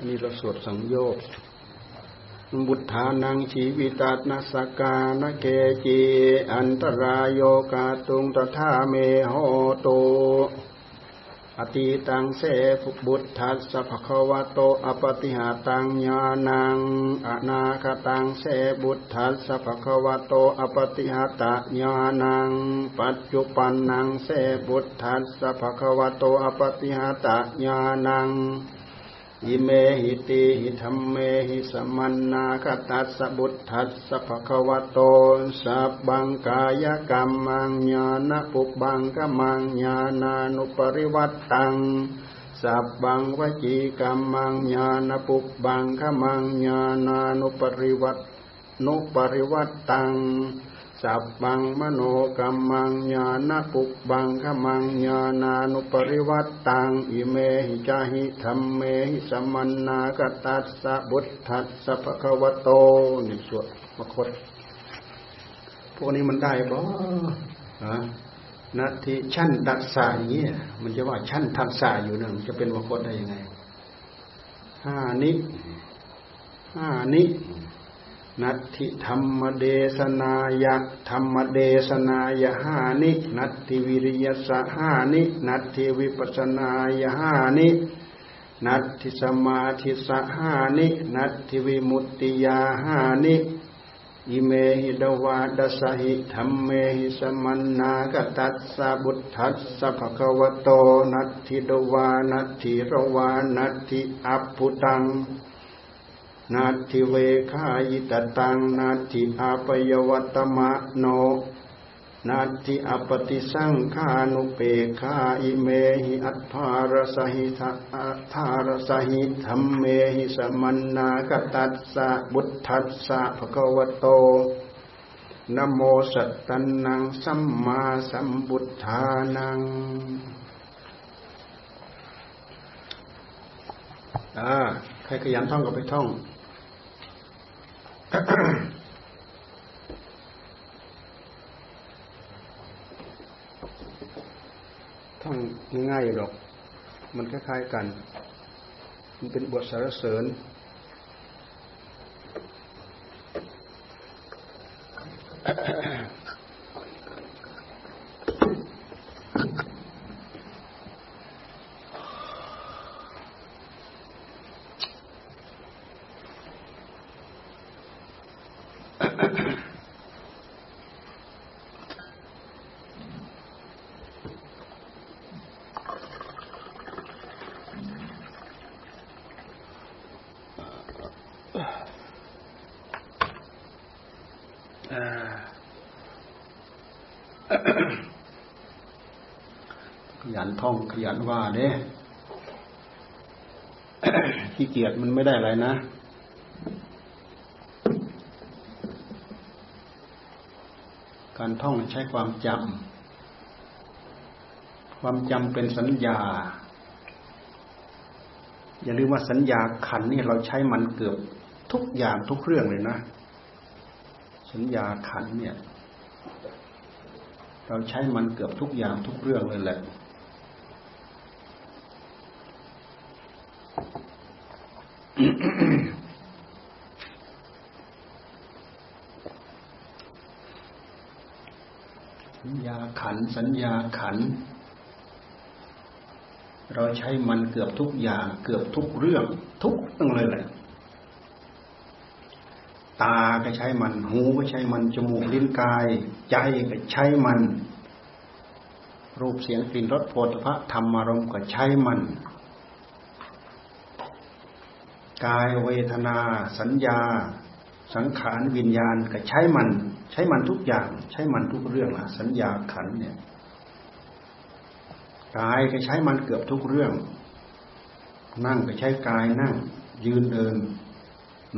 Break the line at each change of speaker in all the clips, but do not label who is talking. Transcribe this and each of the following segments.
อันนี้เราสวดสังโยชน์บุตธานังชีวิตานัสกานเกจี อันตรายโยกาตุงตถาเมโหโต อติตังเสภุบุตทัสสะภควโต อปติหาตังญาณัง อนาคตังเสบุตทัสสะภควโต อปติหาตญาณัง ปัจจุปันนังเสบุตทัสสะภควโต อปติหาตญาณัง อิเมหิติหิธรรมเมหิสมันนาคตัสสบุตทัสสะภควโตสัพบังกายกรรมังญาณปุบังกมังญาณานุปริวัตตังสัพบังวจีกรรมังญาณปุบังขมังญาณานุปริวัตนุปริวัตตัง สัพบังมโนกรรมังญาณปุกบังขมังญาณานุปริวัตตังอิเมหิจาหิธรรมเมหิสมันนากตัสสะบุตทัสสะภะคะวะโตนี่สวดมคตพวกนี้มันได้บ่ฮะนาทีชั้นตัสสะอย่างนี้มันจะว่าชั้นทัสสะอยู่นะมันจะเป็นมคตได้ยังไงห้านิห้านิ นัตถิธรรมเดสนายะธรรมเดสนายะหานิ นัตถิวิริยสหานิ นัตถิวิปัสนายะหานิ นัตถิสมาธิสหานิ นัตถิวิมุตติยาหานิอิเมหิดวาดสหิธรรมเมหิสมันนากตัสสะบุตทัสสะภควโต นัตถิดวานัตถิรวานัตถิอัพพุตัง นาทิเวคายิตตังนาทิอาปยวัตมะโนนาทิอปติสังขานุเปคาอิเมหิอัตถารสหิอัตถารสหิธรรมเมหิสมันนากตัสสะบุตทัสสะภะคะวะโตนโมสัตตันังสัมมาสัมบุทธานังอ่าใครขยันท่องก็ไปท่อง ท่องง่ายๆหรอก มันคล้ายๆกัน มันเป็นบทสารเสริญขยัน ท่องขยันว่าเด้ขี้เกียจมันไม่ได้อะไรนะการท่องใช้ความจำ ความจำเป็นสัญญา อย่าลืมว่าสัญญาขันนี่เราใช้มันเกือบทุกอย่างทุกเรื่องเลยนะ สัญญาขันเนี่ย เราใช้มันเกือบทุกอย่างทุกเรื่องเลยแหละสัญญา ขันสัญญาขัน เราใช้มันเกือบทุกอย่าง เกือบทุกเรื่อง ทุกเรื่องเลยแหละตาก็ใช้มัน หูก็ใช้มัน จมูกลิ้นกาย ใจก็ใช้มัน รูปเสียงกลิ่นรสโผฏฐะธรรมารมณ์ก็ใช้มัน กายเวทนา สัญญา สังขารวิญญาณก็ใช้มัน ใช้มันทุกอย่าง ใช้มันทุกเรื่องนะสัญญาขันเนี่ยกายก็ใช้มันเกือบทุกเรื่อง นั่งก็ใช้กายนั่ง ยืนเดิน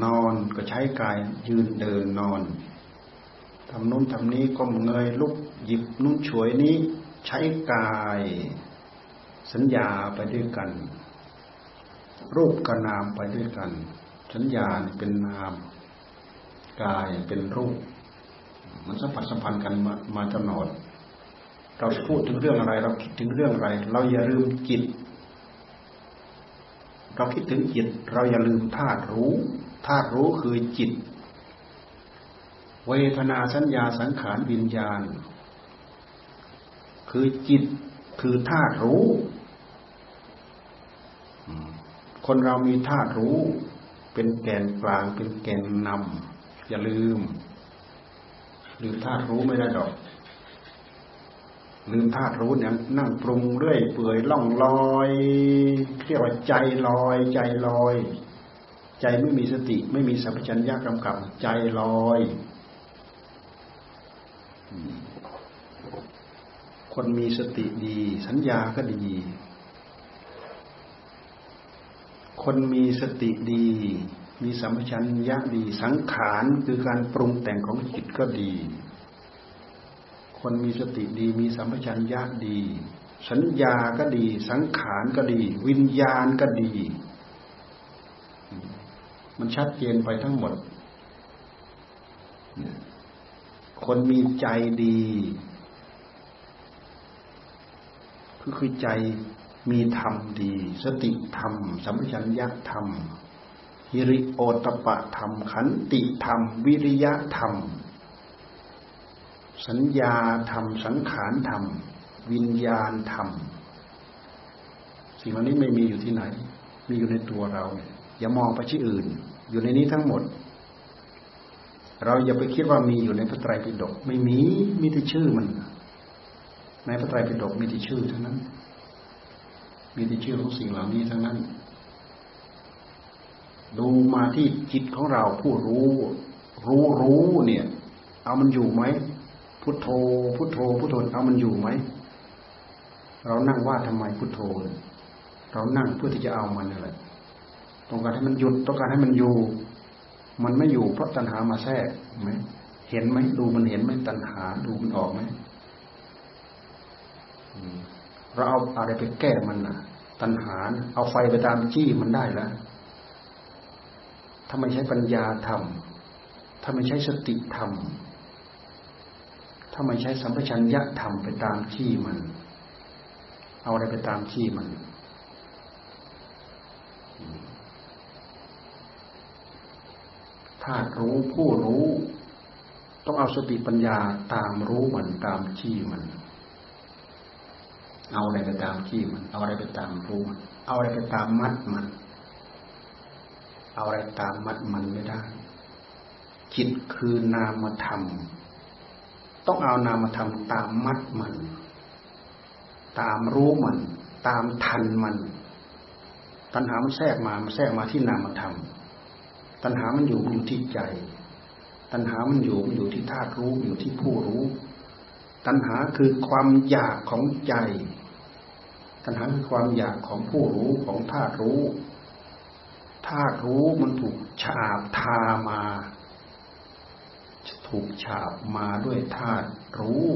นอนก็ใช้กาย ยืนเดินนอนทำนู้นทำนี้ก้มเงยลุกหยิบนู้นช่วยนี้ ใช้กาย สัญญาไปด้วยกัน รูปกับนามไปด้วยกัน สัญญาเป็นนาม กายเป็นรูป มันสัมผัสสัมพันธ์กันมามาตลอด เราพูดถึงเรื่องอะไร เราคิดถึงเรื่องอะไร เราอย่าลืมจิต เราคิดถึงจิต เราอย่าลืมธาตุรู้ธาตุรู้คือจิต เวทนาสัญญาสังขารวิญญาณ คือจิตคือธาตุรู้คนเรามีธาตุรู้ เป็นแกนกลางเป็นแกนนำอย่าลืม ลืมธาตุรู้ไม่ได้ดอก ลืมธาตุรู้เนี่ยนั่งปรุงเรื่อยเปื่อยล่องลอยเรียกว่าใจลอย ใจลอย ใจไม่มีสติ ไม่มีสัมปชัญญะกำกับ ใจลอยคนมีสติดี สัญญาก็ดี คนมีสติดี มีสัมปชัญญะดี สังขารคือการปรุงแต่งของจิตก็ดี คนมีสติดี มีสัมปชัญญะดี สัญญาก็ดี สังขารก็ดี วิญญาณก็ดี มันชัดเจนไปทั้งหมด คนมีใจดีคือคือใจมีธรรมดี สติธรรม สัมปชัญญะธรรม ฮิริโอตปะธรรม ขันติธรรม วิริยะธรรม สัญญาธรรม สังขารธรรม วิญญาณธรรม สิ่งเหล่านี้ไม่มีอยู่ที่ไหน มีอยู่ในตัวเราเนี่ยอย่ามองไปที่อื่น อยู่ในนี้ทั้งหมด เราอย่าไปคิดว่ามีอยู่ในพระไตรปิฎกไม่มีมีแต่ชื่อมัน ในพระไตรปิฎกมีแต่ชื่อเท่านั้น มีแต่ชื่อของสิ่งเหล่านี้ทั้งนั้น ดูมาที่จิตของเราผู้รู้ รู้รู้เนี่ย เอามันอยู่ไหมพุทโธ พุทโธ พุทโธเอามันอยู่ไหมเรานั่งว่าทำไมพุทโธ เรานั่งเพื่อที่จะเอามันนั่นแหละต้องการให้มันหยุดต้องการให้มันอยู่ มันไม่อยู่เพราะตัณหามาแทรกไหมเห็นไหมดูมันเห็นไหมตัณหาดูมันออกไหมเราเอาอะไรไปแก้มันนะตัณหา เอาไฟไปตามจี้มันได้แล้ว ถ้าไม่ใช้ปัญญาทำถ้าไม่ใช้สติทำถ้าไม่ใช้สัมปชัญญะทำไปตามที่มัน เอาอะไรไปตามที่มัน ถ้ารู้ผู้รู้ ต้องเอาสติปัญญาตามรู้มันตามที่มัน เอาอะไรไปตามที่มัน เอาอะไรไปตามรู้มัน เอาอะไรไปตามมัดมัน เอาอะไรตามมัดมันไม่ได้ จิตคือนามธรรม ต้องเอานามธรรมตามมัดมัน ตามรู้มัน ตามทันมัน ตัณหามันแทรกมา มันแทรกมาที่นามธรรม ตัณหามันอยู่อยู่ที่ใจ ตัณหามันอยู่มันอยู่ที่ธาตุรู้อยู่ที่ผู้รู้ ตัณหาคือความอยากของใจ ตัณหาคือความอยากของผู้รู้ของธาตุรู้าตุรู้มันถูกฉาบทามา ถูกฉาบมาด้วยธาตุรู้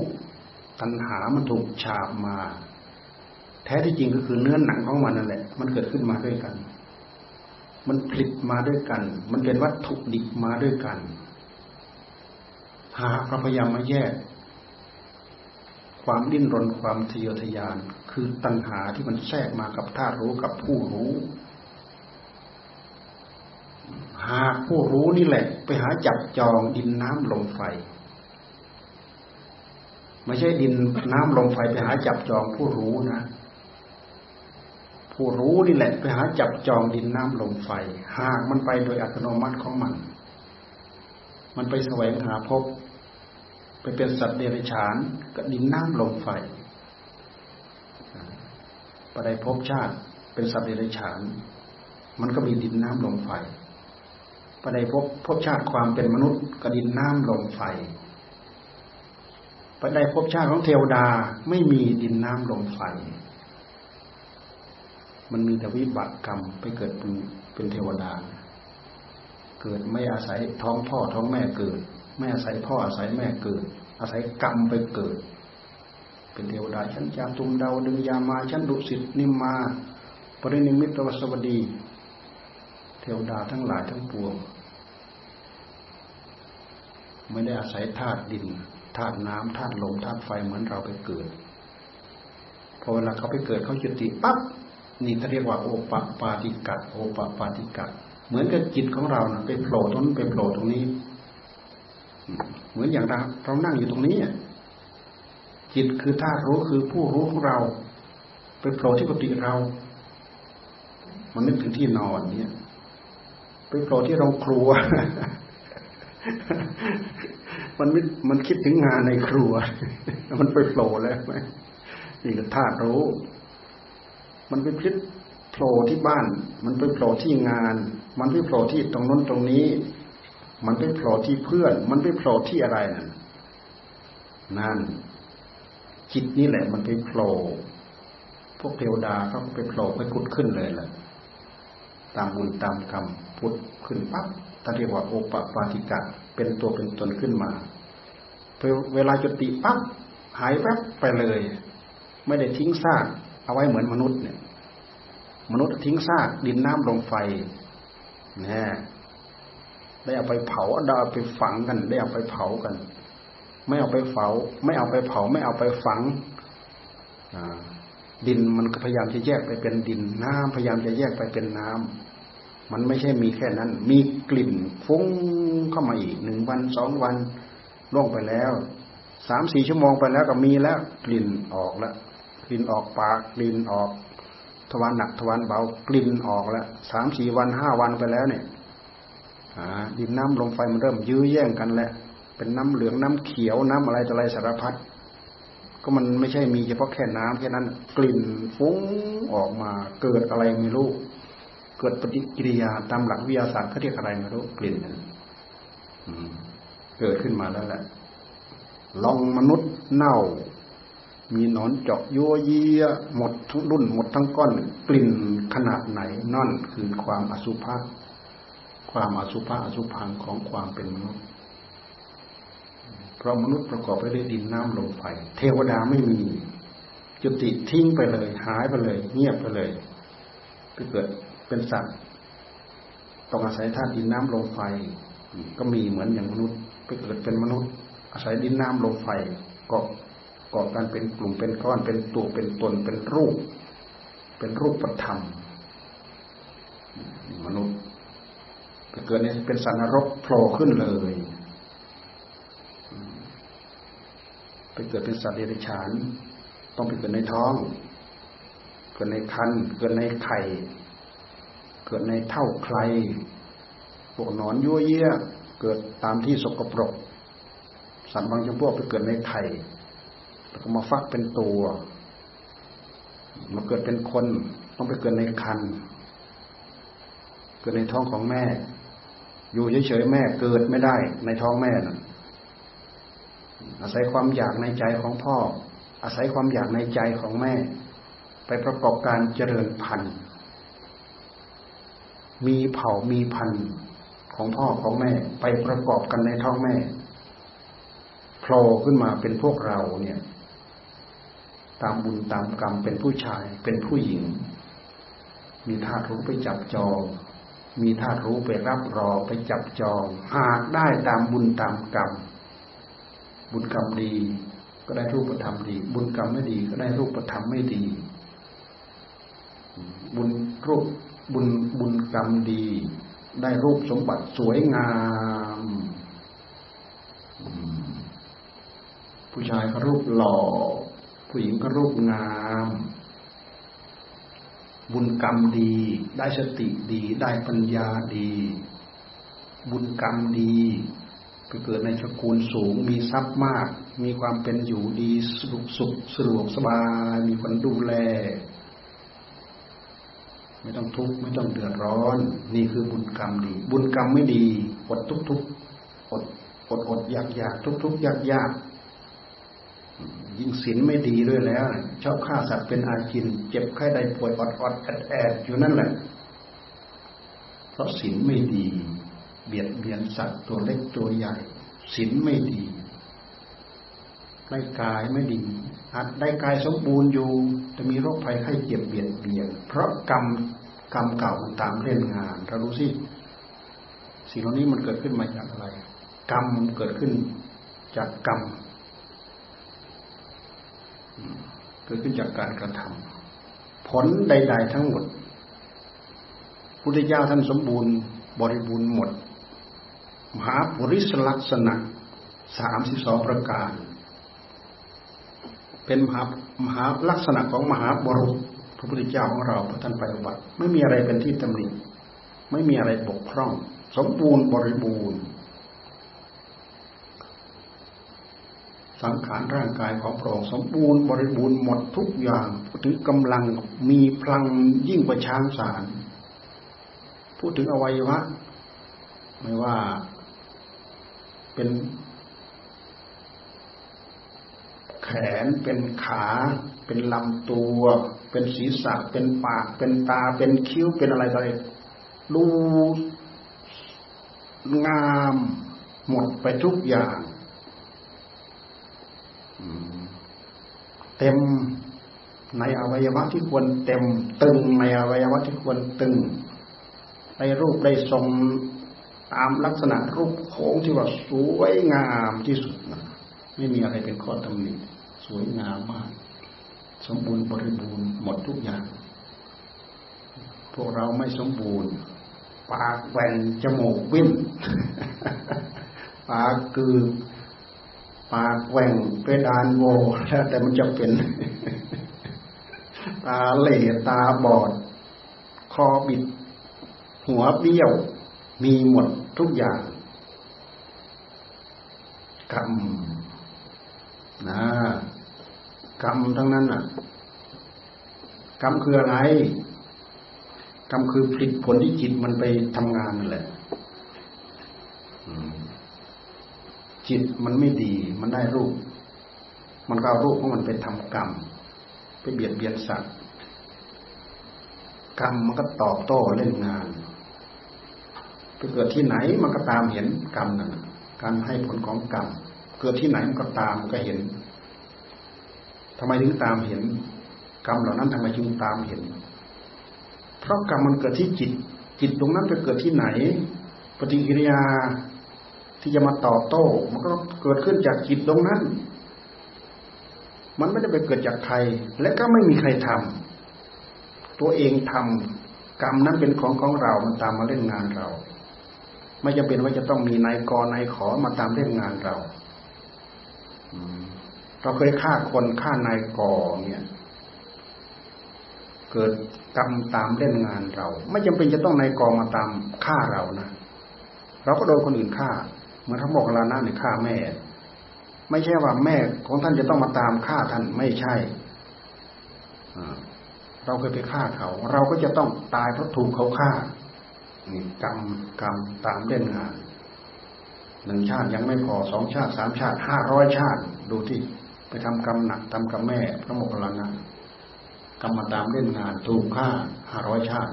ตัณหามันถูกฉาบมา แท้ที่จริงก็คือเนื้อหนังของมันนั่นแหละ มันเกิดขึ้นมาด้วยกัน มันผลิตมาด้วยกัน มันเป็นวัตถุดิบมาด้วยกัน หากเราพยายามมาแยก ความดิ้นรนความทะเยอทะยาน คือตัณหาที่มันแทรกมากับธาตุรู้กับผู้รู้ หากผู้รู้นี่แหละ ไปหาจับจองดินน้ำลมไฟ ไม่ใช่ดินน้ำลมไฟไปหาจับจองผู้รู้นะ ผู้รู้นี่แหละ ไปหาจับจองดินน้ำลมไฟ หากมันไปโดยอัตโนมัติของมัน มันไปแสวงหาพบ ไปเป็นสัตว์เดรัจฉานกับดินน้ำลมไฟปได้พบชาติเป็นสัตว์เดรัจฉานมันก็มีดินน้ำลมไฟ พอได้พบพบชาติความเป็นมนุษย์กระดินน้ำลมไฟพอได้พบชาติของเทวดาไม่มีดินน้ำลมไฟมันมีแต่วิบากกรรมไปเกิดเป็นเป็นเทวดา เกิดไม่อาศัยท้องพ่อท้องแม่เกิด ไม่อาศัยพ่ออาศัยแม่เกิด อาศัยกรรมไปเกิด เป็นเทวดาชั้นจามตุมดาวดึงยามาชั้นดุสิตนิมมา ปรินิมิตรวสวดี เทวดาทั้งหลายทั้งปวง ไม่ได้อาศัยธาตุดินธาตุน้ำธาตุลมธาตุไฟเหมือนเราไปเกิดพอเวลาเขาไปเกิดเขาจุติปั๊บนี่เขาเรียกว่าโอปปาติกะโอปปาติกะเหมือนกับจิตของเรานะไปโผล่ตรงนั้นไปโผล่ตรงนี้ เหมือนอย่างเราเรานั่งอยู่ตรงนี้จิตคือธาตุรู้คือผู้รู้ของเรา ไปโผล่ที่กุฏิเรา มันนึกถึงที่นอนเนี่ย ไปโผล่ที่โรงครัว มันมันคิดถึงงานในครัว มันไปโผล่แล้วไหมนี่ก็ธาตุรู้ มันไปพิษโผล่ที่บ้าน มันไปโผล่ที่งาน มันไปโผล่ที่ตรงน้นตรงนี้ มันไปโผล่ที่เพื่อน มันไปโผล่ที่อะไรนั่นนั่นจิตนี่แหละ มันไปโผล่พวกเทวดาเขาไปโผล่ไปกุดขึ้นเลยแหละตามบุญตามกรรมพุทธขึ้นปั๊บถ้าเรียกว่าโอปปาติกะ เป็นตัวเป็นตนขึ้นมาเวลาจุติปั๊บหายแวบไปเลย ไม่ได้ทิ้งซากเอาไว้เหมือนมนุษย์เนี่ย มนุษย์ทิ้งซากดินน้ำลมไฟนะได้เอาไปเผาได้เอาไปฝังกัน ได้เอาไปเผากัน ไม่เอาไปเผา ไม่เอาไปเผา ไม่เอาไปฝังดินมันก็พยายามจะแยกไปเป็นดิน น้ำพยายามจะแยกไปเป็นน้ำ มันไม่ใช่มีแค่นั้น มีกลิ่นฟุ้งเข้ามาอีกหนึ่งวันสองวันล่วงไปแล้วสามสี่ชั่วโมงไปแล้วก็มีแล้วกลิ่นออกแล้วกลิ่นออกปากกลิ่นออก ทวารหนักทวารเบากลิ่นออกแล้วสามสี่วันห้าวันไปแล้วเนี่ยดินน้ำลมไฟมันเริ่มยื้อแย่งกันแล้วเป็นน้ำเหลืองน้ำเขียวน้ำอะไรต่ออะไรสารพัดก็มันไม่ใช่มีเฉพาะแค่น้ำแค่นั้น กลิ่นฟุ้งออกมาเกิดอะไรไม่รู้ เกิดปฏิกิริยาตามหลักวิทยาศาสตร์เขาเรียกอะไรไม่รู้กลิ่นนั้นเกิดขึ้นมาแล้วแหละลองมนุษย์เน่า มีหนอนเจาะยัวเยียหมดทั้งรุ่นหมดทั้งก้อน กลิ่นขนาดไหนนั่นคือความอสุภะความอสุภะอสุพังของความเป็นมนุษย์ เพราะมนุษย์ประกอบไปด้วยดินน้ำลมไฟ เทวดาไม่มีจุติทิ้งไปเลย หายไปเลย เงียบไปเลยไปเกิด เป็นสัตว์ต้องอาศัยธาตุดินน้ำลมไฟ ก็มีเหมือนอย่างมนุษย์ไปเกิดเป็นมนุษย์ อาศัยดินน้ำลมไฟกาะเกาะกันเป็นกลุ่มเป็นก้อนเป็นตัวเป็นตนเป็นรูป เป็นรูปธรรมมนุษย์ไปเกิดเนี่ยเป็นสันนรกโผล่ขึ้นเลยไปเกิดเป็นสัตว์เดรัจฉาน ต้องไปเกิดในท้อง เกิดในคันเกิดในไข่ เกิดในเท่าใครพวกนอนยั่วเยี่ยเกิดตามที่สกปรก สัตว์บางจำพวกไปเกิดในไข่แล้วก็มาฟักเป็นตัวมาเกิดเป็นคนต้องไปเกิดในคันเกิดในท้องของแม่ อยู่เฉยๆแม่เกิดไม่ได้ ในท้องแม่นะอาศัยความอยากในใจของพ่อ อาศัยความอยากในใจของแม่ ไปประกอบการเจริญพันธุ์ มีเผ่ามีพันธุ์ของพ่อของแม่ไปประกอบกันในท้องแม่โผล่ขึ้นมาเป็นพวกเราเนี่ย ตามบุญตามกรรมเป็นผู้ชายเป็นผู้หญิง มีธาตุรู้ไปจับจอง มีธาตุรู้ไปรับรองไปจับจอง หากได้ตามบุญตามกรรม บุญกรรมดีก็ได้รูปธรรมดี บุญกรรมไม่ดีก็ได้รูปธรรมไม่ดี บุญรูป บุญบุญกรรมดี ได้รูปสมบัติสวยงาม ผู้ชายก็รูปหล่อ ผู้หญิงก็รูปงาม บุญกรรมดี ได้สติดี ได้ปัญญาดี บุญกรรมดีไปเกิดในตระกูลสูง มีทรัพย์มาก มีความเป็นอยู่ดีสุขสุขสะดวกสบาย มีคนดูแล ไม่ต้องทุกข์ไม่ต้องเดือดร้อน นี่คือบุญกรรมดี บุญกรรมไม่ดีอดทุกทุกอดอดอดอยากอยากทุกทุกยากยากยิ่งศีลไม่ดีด้วยแล้วชอบฆ่าสัตว์เป็นอาจิน เจ็บไข้ได้ป่วยอดอดแอดแอดอยู่นั่นแหละ เพราะศีลไม่ดี เบียดเบียนสัตว์ตัวเล็กตัวใหญ่ศีลไม่ดีได้กายไม่ดีอาจได้กายสมบูรณ์อยู่ จะมีโรคภัยไข้เจ็บเบียดเบียน เพราะกรรม กรรมเก่ามันตามเล่นงานเราดูสิสิ่งเหล่านี้มันเกิดขึ้นมาจากอะไร กรรมเกิดขึ้นจากกรรมเกิดขึ้นจากการกระทำผลใด ๆ ทั้งหมดพุทธเจ้าท่านสมบูรณ์ บริบูรณ์หมด มหาปุริสลักษณะสามสิบสองประการ เป็นมหามหาลักษณะของมหาบรุษ พระพุทธเจ้าของเราพระท่านไปบัติ ไม่มีอะไรเป็นที่ตำหนิไม่มีอะไรบกพร่อง สมบูรณ์บริบูรณ์ สังขารร่างกายของพระองค์สมบูรณ์บริบูรณ์หมดทุกอย่างพูดถึงกำลังมีพลังยิ่งกว่าช้างสารพูดถึงอวัยวะ ไม่ว่า เป็น แขน เป็นขา เป็นลำตัว เป็นศีรษะ เป็นปาก เป็นตา เป็นคิ้ว เป็นอะไรต่ออะไรดูงามหมดไปทุกอย่างเต็มในอวัยวะที่ควรเต็ม ตึงในอวัยวะที่ควรตึงในรูปได้ทรงตามลักษณะรูปโค้งที่ว่าสวยงามที่สุดนะไม่มีอะไรเป็นข้อตำหนิ สวยงามมาก สมบูรณ์บริบูรณ์หมดทุกอย่าง พวกเราไม่สมบูรณ์ ปากแหว่งจมูกวิ่นปากคือปากแหว่งเพดานโวแล้วแต่มันจะเป็น ตาเหล่ตาบอด คอบิด หัวเบี้ยว มีหมดทุกอย่างกรรมนะ กรรมทั้งนั้นน่ะ กรรมคืออะไร กรรมคือผลิตผลที่จิตมันไปทำงานนั่นแหละจิตมันไม่ดี มันได้รูป มันก็เอารูปของมันไปทำกรรม ไปเบียดเบียนสัตว์ กรรมมันก็ตอบโต้เล่นงานไปเกิดที่ไหนมันก็ตามเห็นกรรมนั่นการให้ผลของกรรม เกิดที่ไหนมันก็ตามมันก็เห็น ทำไมถึงตามเห็น กรรมเหล่านั้นทำไมจึงตามเห็น เพราะกรรมมันเกิดที่จิต จิตตรงนั้นไปเกิดที่ไหน ปฏิกิริยาที่จะมาตอบโต้ มันก็เกิดขึ้นจากจิตตรงนั้น มันไม่ได้ไปเกิดจากใคร และก็ไม่มีใครทำตัวเองทำกรรมนั้นเป็นของของเรา มันตามมาเล่นงานเรา ไม่จำเป็นว่าจะต้องมีนายกนายขอมาตามเล่นงานเรา เราเคยฆ่าคนฆ่านายกเนี่ย เกิดกรรมตามเล่นงานเรา ไม่จำเป็นจะต้องนายกอมาตามฆ่าเรานะเราก็โดนคนอื่นฆ่าเหมื่อท่านบอกลานะเนี่ยฆ่าแม่ ไม่ใช่ว่าแม่ของท่านจะต้องมาตามฆ่าท่านไม่ใช่เราเคยไปฆ่าเขา เราก็จะต้องตายเพราะถูกเขาฆ่านี่กรรมกรรมตามเล่นงานหนึ่งชาติยังไม่พอสองชาติสามชาติห้าร้อยชาติ ดูที่ ไปทำกรรมหนักทำกับแม่พระโมคคัลลานะกรรมตามเล่นงานถูกฆ่าห้าร้อยชาติ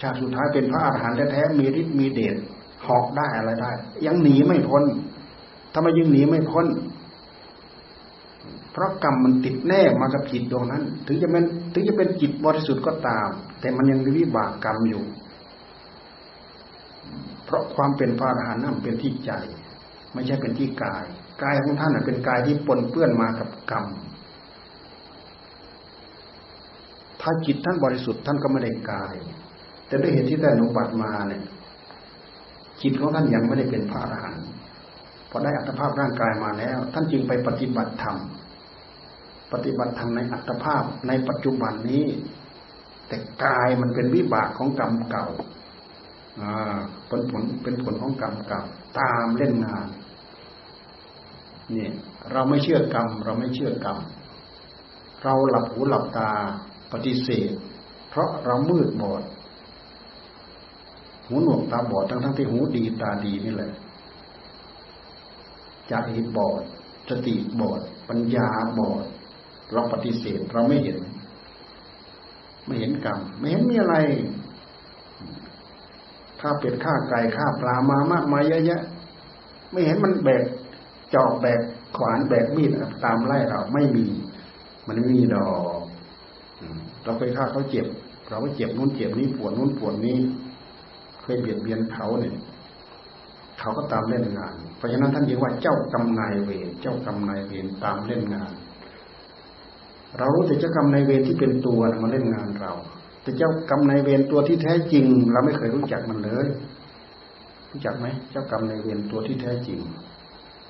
ชาติสุดท้ายเป็นพระอาหารหันต์แท้ๆมีฤทธิ์มีเดชหอกได้อะไรได้ ยังหนีไม่พ้นทำไมยังหนีไม่พ้น เพราะกรรมมันติดแน่มากับจิตดวงนั้น ถึงจะเป็นถึงจะเป็นจิตบริสุทธิ์ก็ตาม แต่มันยังมีวิบากกรรมอยู่ เพราะความเป็นพระอรหันต์นั้นเป็นที่ใจ ไม่ใช่เป็นที่กาย กายของท่านเป็นกายที่ปนเปื้อนมากับกรรม ถ้าจิตท่านบริสุทธิ์ท่านก็ไม่ได้กาย แต่ด้วยเหตุที่ได้นุบัติมาเนี่ยจิตของท่านยังไม่ได้เป็นพระอรหันต์พอได้อัตภาพร่างกายมาแล้ว ท่านจึงไปปฏิบัติธรรมปฏิบัติธรรมในอัตภาพในปัจจุบันนี้ แต่กายมันเป็นวิบากของกรรมเก่าผลผลเป็นผลของกรรมเก่าตามเล่นงาน นี่เราไม่เชื่อกรรม เราไม่เชื่อกรรม เราหลับหูหลับตาปฏิเสธ เพราะเรามืดบอด หูหนวกตาบอดทั้งทั้งที่หูดีตาดีนี่แหละใจบอดสติบอด ปัญญาบอด เราปฏิเสธเราไม่เห็น ไม่เห็นกรรม ไม่เห็นมีอะไรข้าเป็ดข้าไก่ข้าปลามามากมายเยอะแยะ ไม่เห็นมันแบก จอบแบกขวานแบกมีดตามไล่เราไม่มี มันไม่มีดอกเราเคยฆ่าเขาเจ็บ เราก็เจ็บนู้นเจ็บนี้ปวดนู้นปวดนี้ เคยเบียดเบียนเขาเนี่ยเขาก็ตามเล่นงาน เพราะฉะนั้นท่านเรียกว่าเจ้ากรรมนายเวรเจ้ากรรมนายเวรตามเล่นงาน เรารู้แต่เจ้ากรรมในเวรที่เป็นตัวมาเล่นงานเรา แต่เจ้ากรรมในเวรตัวที่แท้จริง เราไม่เคยรู้จักมันเลย รู้จักไหมเจ้ากรรมในเวรตัวที่แท้จริง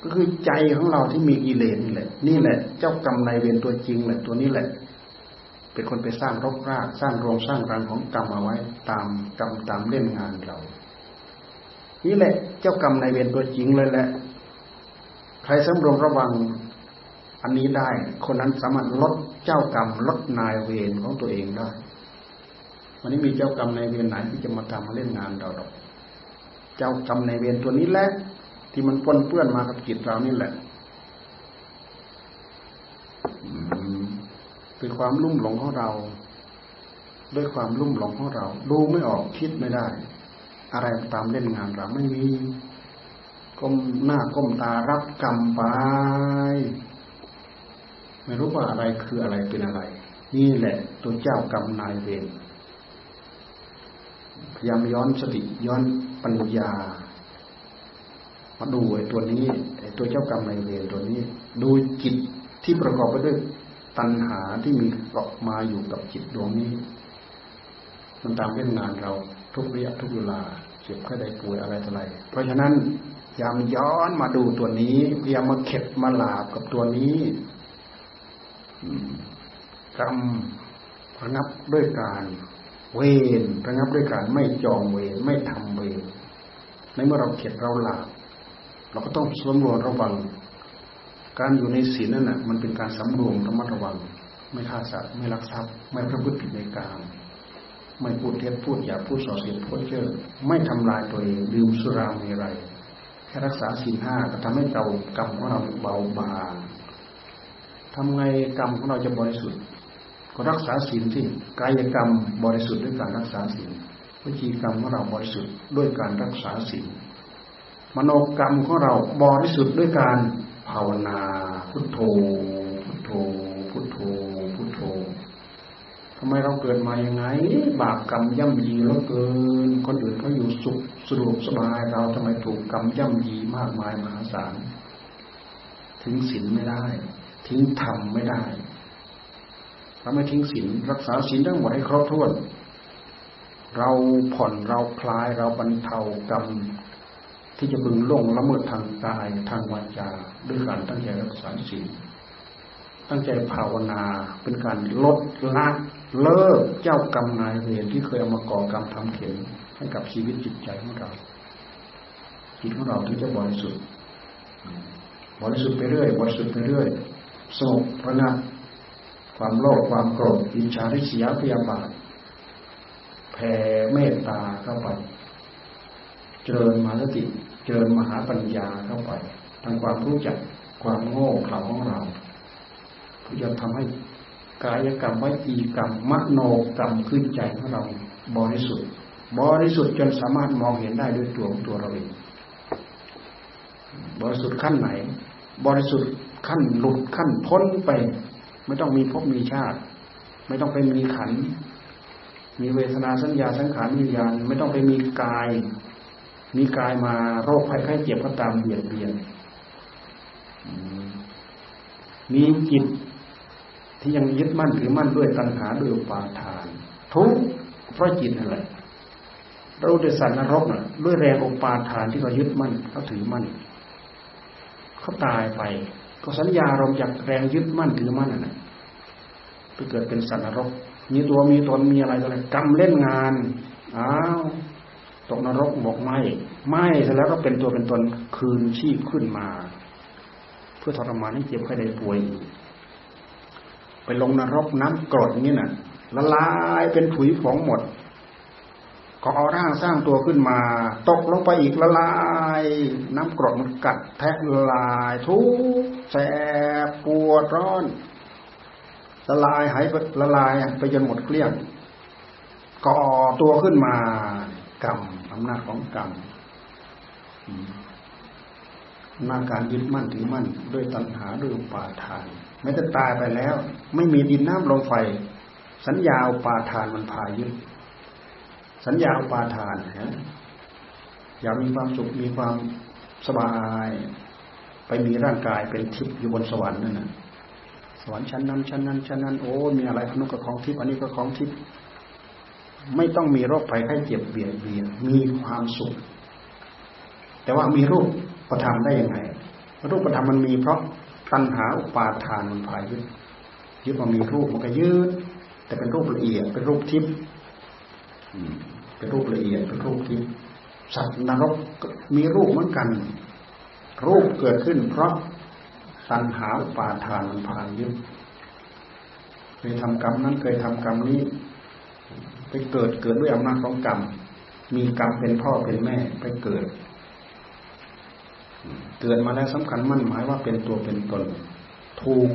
ก็คือใจของเราที่มีกิเลสนี่แหละ นี่แหละ เจ้ากรรมในเวรตัวจริงแหละตัวนี้แหละ เป็นคนไปสร้างรกราก สร้างโรงสร้างรังของกรรมเอาไว้ ตามกรรมตามเล่นงานเรา นี่แหละ เจ้ากรรมในเวรตัวจริงเลยแหละ ใครสำรวมระวังอันนี้ได้ คนนั้นสามารถลดเจ้ากรรมลดนายเวรของตัวเองได้วันนี้มีเจ้ากรรมนายเวรไหนที่จะมาทำมาเล่นงานเราหรอก เจ้ากรรมนายเวรตัวนี้แหละ ที่มันปนเปื้อนมากับจิตเรานี่แหละเป็นความลุ่มหลงของเรา ด้วยความลุ่มหลงของเรา ดูไม่ออกคิดไม่ได้ อะไรตามเล่นงานเราไม่มีก้มหน้าก้มตารับกรรมไปไม่รู้ว่าอะไรคืออะไรเป็นอะไร นี่แหละตัวเจ้ากรรมนายเวรพยายามย้อนสติย้อนปัญญา มาดูไอ้ตัวนี้ไอ้ตัวเจ้ากรรมนายเวรตัวนี้ ดูจิตที่ประกอบไปด้วยตัณหาที่มีเกาะมาอยู่กับจิตดวงนี้ มันตามเล่นงานเราทุกระยะทุกเวลาเจ็บแค่ใดป่วยอะไรต่ออะไร เพราะฉะนั้นพยายามย้อนมาดูตัวนี้พยายามมาเข็ดมาหลาบกับตัวนี้กรรมระงับด้วยการเวรระงับด้วยการไม่จองเวรไม่ทำเวรในเมื่อเราเข็ดเราหลาบ เราก็ต้องสำรวจระวัง การอยู่ในศีลนั่นแหะมันเป็นการสำรวมระมัดระวัง ไม่ฆ่าสัตว์ไม่ลักทรัพย์ ไม่ประพฤติผิดในการไม่พูดเท็จพูดหยาพูดส่อเสียดพูดเชื่อไม่ทำลายตัวเองดื่มสุราเมรัยแค่รักษาศีลห้าก็ทำให้เรากรรมของเราเบาบางทำไงกรรมของเราจะบริสุทธิ์ ก็รักษาศีลที่กายกรรมบริสุทธิ์ด้วยการรักษาศีลวิจีกรรมของเราบริสุทธิ์ด้วยการรักษาศีล มโนกรรมของเราบริสุทธิ์ด้วยการภาวนาพุทโธ พุทโธ พุทโธ พุทโธทำไมเราเกิดมาอย่างไง บาปกรรมย่ำยีเหลือเกิน คนอื่นเขาอยู่สุขสะดวกสบายเราทำไมถูกกรรมย่ำยีมากมายมหาศาลถึงศีลไม่ได้ ทิ้งธรรมไม่ได้เราไม่ทิ้งศีลรักษาศีลทั้งหมดให้ครบถ้วน เราผ่อนเราคลายเราบรรเทากรรม ที่จะบึงล่งละเมิดทางกายทางวาจาด้วยการตั้งใจรักษาศีลตั้งใจภาวนาเป็นการลดละเลิกเจ้ากรรมนายเวรที่เคยเอามาก่อกรรมทำเข็นให้กับชีวิตจิตใจของเราจิตของเราถึงจะบริสุทธิ์บริสุทธิ์ไปเรื่อยบริสุทธิ์ไปเรื่อยสงบระงับความโลภความโกรธอิจฉาริษยาพยาบาทแผ่เมตตาเข้าไปเจริญมาสติ เจริญมหาปัญญาเข้าไปทางความรู้จักความโง่เขลาของเราพื่อจะทำให้กายกรรมวิจีกรรมมโนกรรมขึ้นใจของเราบริสุทธิ์บริสุทธิ์จนสามารถมองเห็นได้ด้วยตัวของตัวเราเองบริสุทธิ์ขั้นไหน บริสุทธิ์ขั้นหลุดขั้นพ้นไป ไม่ต้องมีภพมีชาติ ไม่ต้องไปมีขัน มีเวทนาสัญญาสังขารวิญญาณ ไม่ต้องไปมีกาย มีกายมาโรคภัยไข้เจ็บก็ตามเบียดเบียนมีจิตที่ยังยึดมั่นถือมั่นด้วยตัณหาด้วยอุปาทาน ทุกเพราะจิตอะไรเราเดสันนรกน่ะ ด้วยแรงอุปาทานที่เรายึดมั่นเขาถือมั่นเขาตายไป ก็สัญญาอารมจากแรงยึดมั่นถือมั่นน่ะไปเกิดเป็นสัตว์นรก มีตัวมีตนมีอะไรอะไรกรรมเล่นงานอ้าว กนรกหมกไหมไหมเสร็จแล้วก็เป็นตัวเป็นตนคืนชีพขึ้นมา เพื่อทรมานให้เจ็บใครได้ป่วย ไปลงนรกน้ำกรดนี้น่ะละลายเป็นผุยผงหมด ก็เอาร่างสร้างตัวขึ้นมา ตกลงไปอีกละลาย น้ำกรดมันกัดแทะละลายทุกแสบปวดร้อนละลายหายละลายไปจนหมดเกลี้ยงก่อตัวขึ้นมากรรม อำนาจของกรรมนาการยึดมั่นถือมั่นด้วยตัณหาด้วยปาทานแม้จะตายไปแล้ว ไม่มีดินน้ำลมไฟ สัญญาอุปาทานมันพายึดสัญญาอุปาทานนะอยากมีความสุขมีความสบาย ไปมีร่างกายเป็นทิพย์อยู่บนสวรรค์นั่นนะสวรรค์ชั้นนั้นชั้นนั้นชั้นนั้นโอ้มีอะไรพนุกของทิพย์อันนี้ก็ของทิพย์ ไม่ต้องมีโรคภัยไข้เจ็บเบียดเบียนมีความสุข แต่ว่ามีรูปประทำได้ยังไง รูปประทำมันมีเพราะตัณหาอุปาทานมันพายึดยึดมามีรูปมันก็ยืดแต่เป็นรูปละเอียดเป็นรูปทิพย์เป็นรูปละเอียดเป็นรูปทิพย์สัตว์นรกมีรูปเหมือนกัน รูปเกิดขึ้น เพราะตัณหาอุปาทานมันพายึดเคยทำกรรมนั้นเคยทำกรรมนี้ ไปเกิดเกิดด้วยอำนาจของกรรม มีกรรมเป็นพ่อเป็นแม่ไปเกิด เกิดมาแล้วสำคัญมั่นหมายว่าเป็นตัวเป็นตน ถูก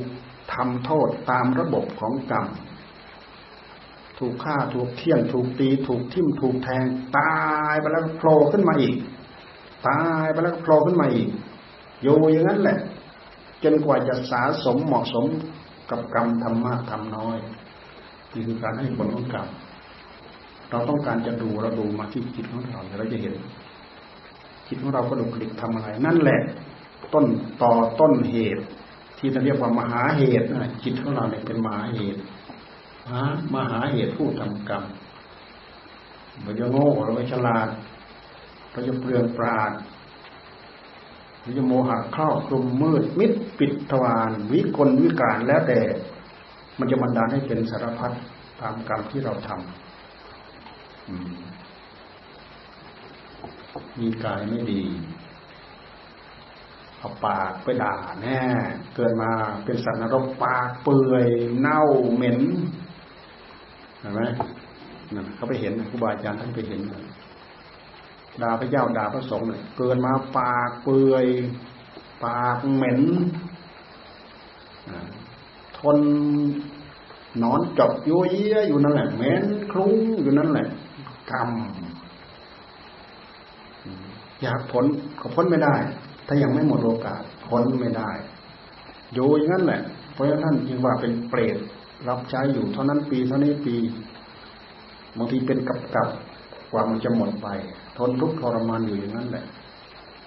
ทำโทษตามระบบของกรรม ถูกฆ่าถูกเที่ยงถูกตี ถูกทิ่มถูกแทง ตายไปแล้วโผล่ขึ้นมาอีก ตายไปแล้วโผล่ขึ้นมาอีกอยู่อย่างนั้นแหละ จนกว่าจะสาสมเหมาะสมกับกรรมธรรมะทำน้อยนี่คือการให้ผลของกรรม เราต้องการจะดูเราดูมาที่จิตของเราเราจะเห็น จิตของเราก็ดุกดิกทำอะไร นั่นแหละ ต้นต่อต้นเหตุ ที่เราเรียกว่ามหาเหตุนะจิตของเราเนี่ยเป็นมหาเหตุฮะมหาเหตุผู้ทำกรรมเราจะโง่เราจะฉลาดเราจะเปลืองปราดเราจะโมหะเข้าคลุมมืด มิดปิดทวารวิกลวิการแล้วแต่ มันจะบันดาลให้เป็นสารพัดตามกรรมที่เราทำ มีกายไม่ดีเอาปากไปด่าแน่เกิดมาเป็นสัตว์นรกปากเปื่อยเน่าเหม็นเห็นไหมนั่นเขาไปเห็นครูบาอาจารย์ท่านไปเห็นด่าพระเจ้าด่าพระสงฆ์เลยเกิดมาปากเปื่อยปากเหม็นทนนอนจบยุ่ยอยู่นั่นแหละเหม็นคลุ้งอยู่นั่นแหละ กรรม อยากพ้นก็พ้นไม่ได้ ถ้ายังไม่หมดโอกาสพ้นไม่ได้อยู่อย่างนั้นแหละ เพราะฉะนั้นจึงว่าเป็นเปรตรับใช้อยู่เท่านั้นปีเท่านี้ปีบางทีเป็นกับกับกว่ามันจะหมดไป ทนทุกข์ทรมานอยู่อย่างนั้นแหละ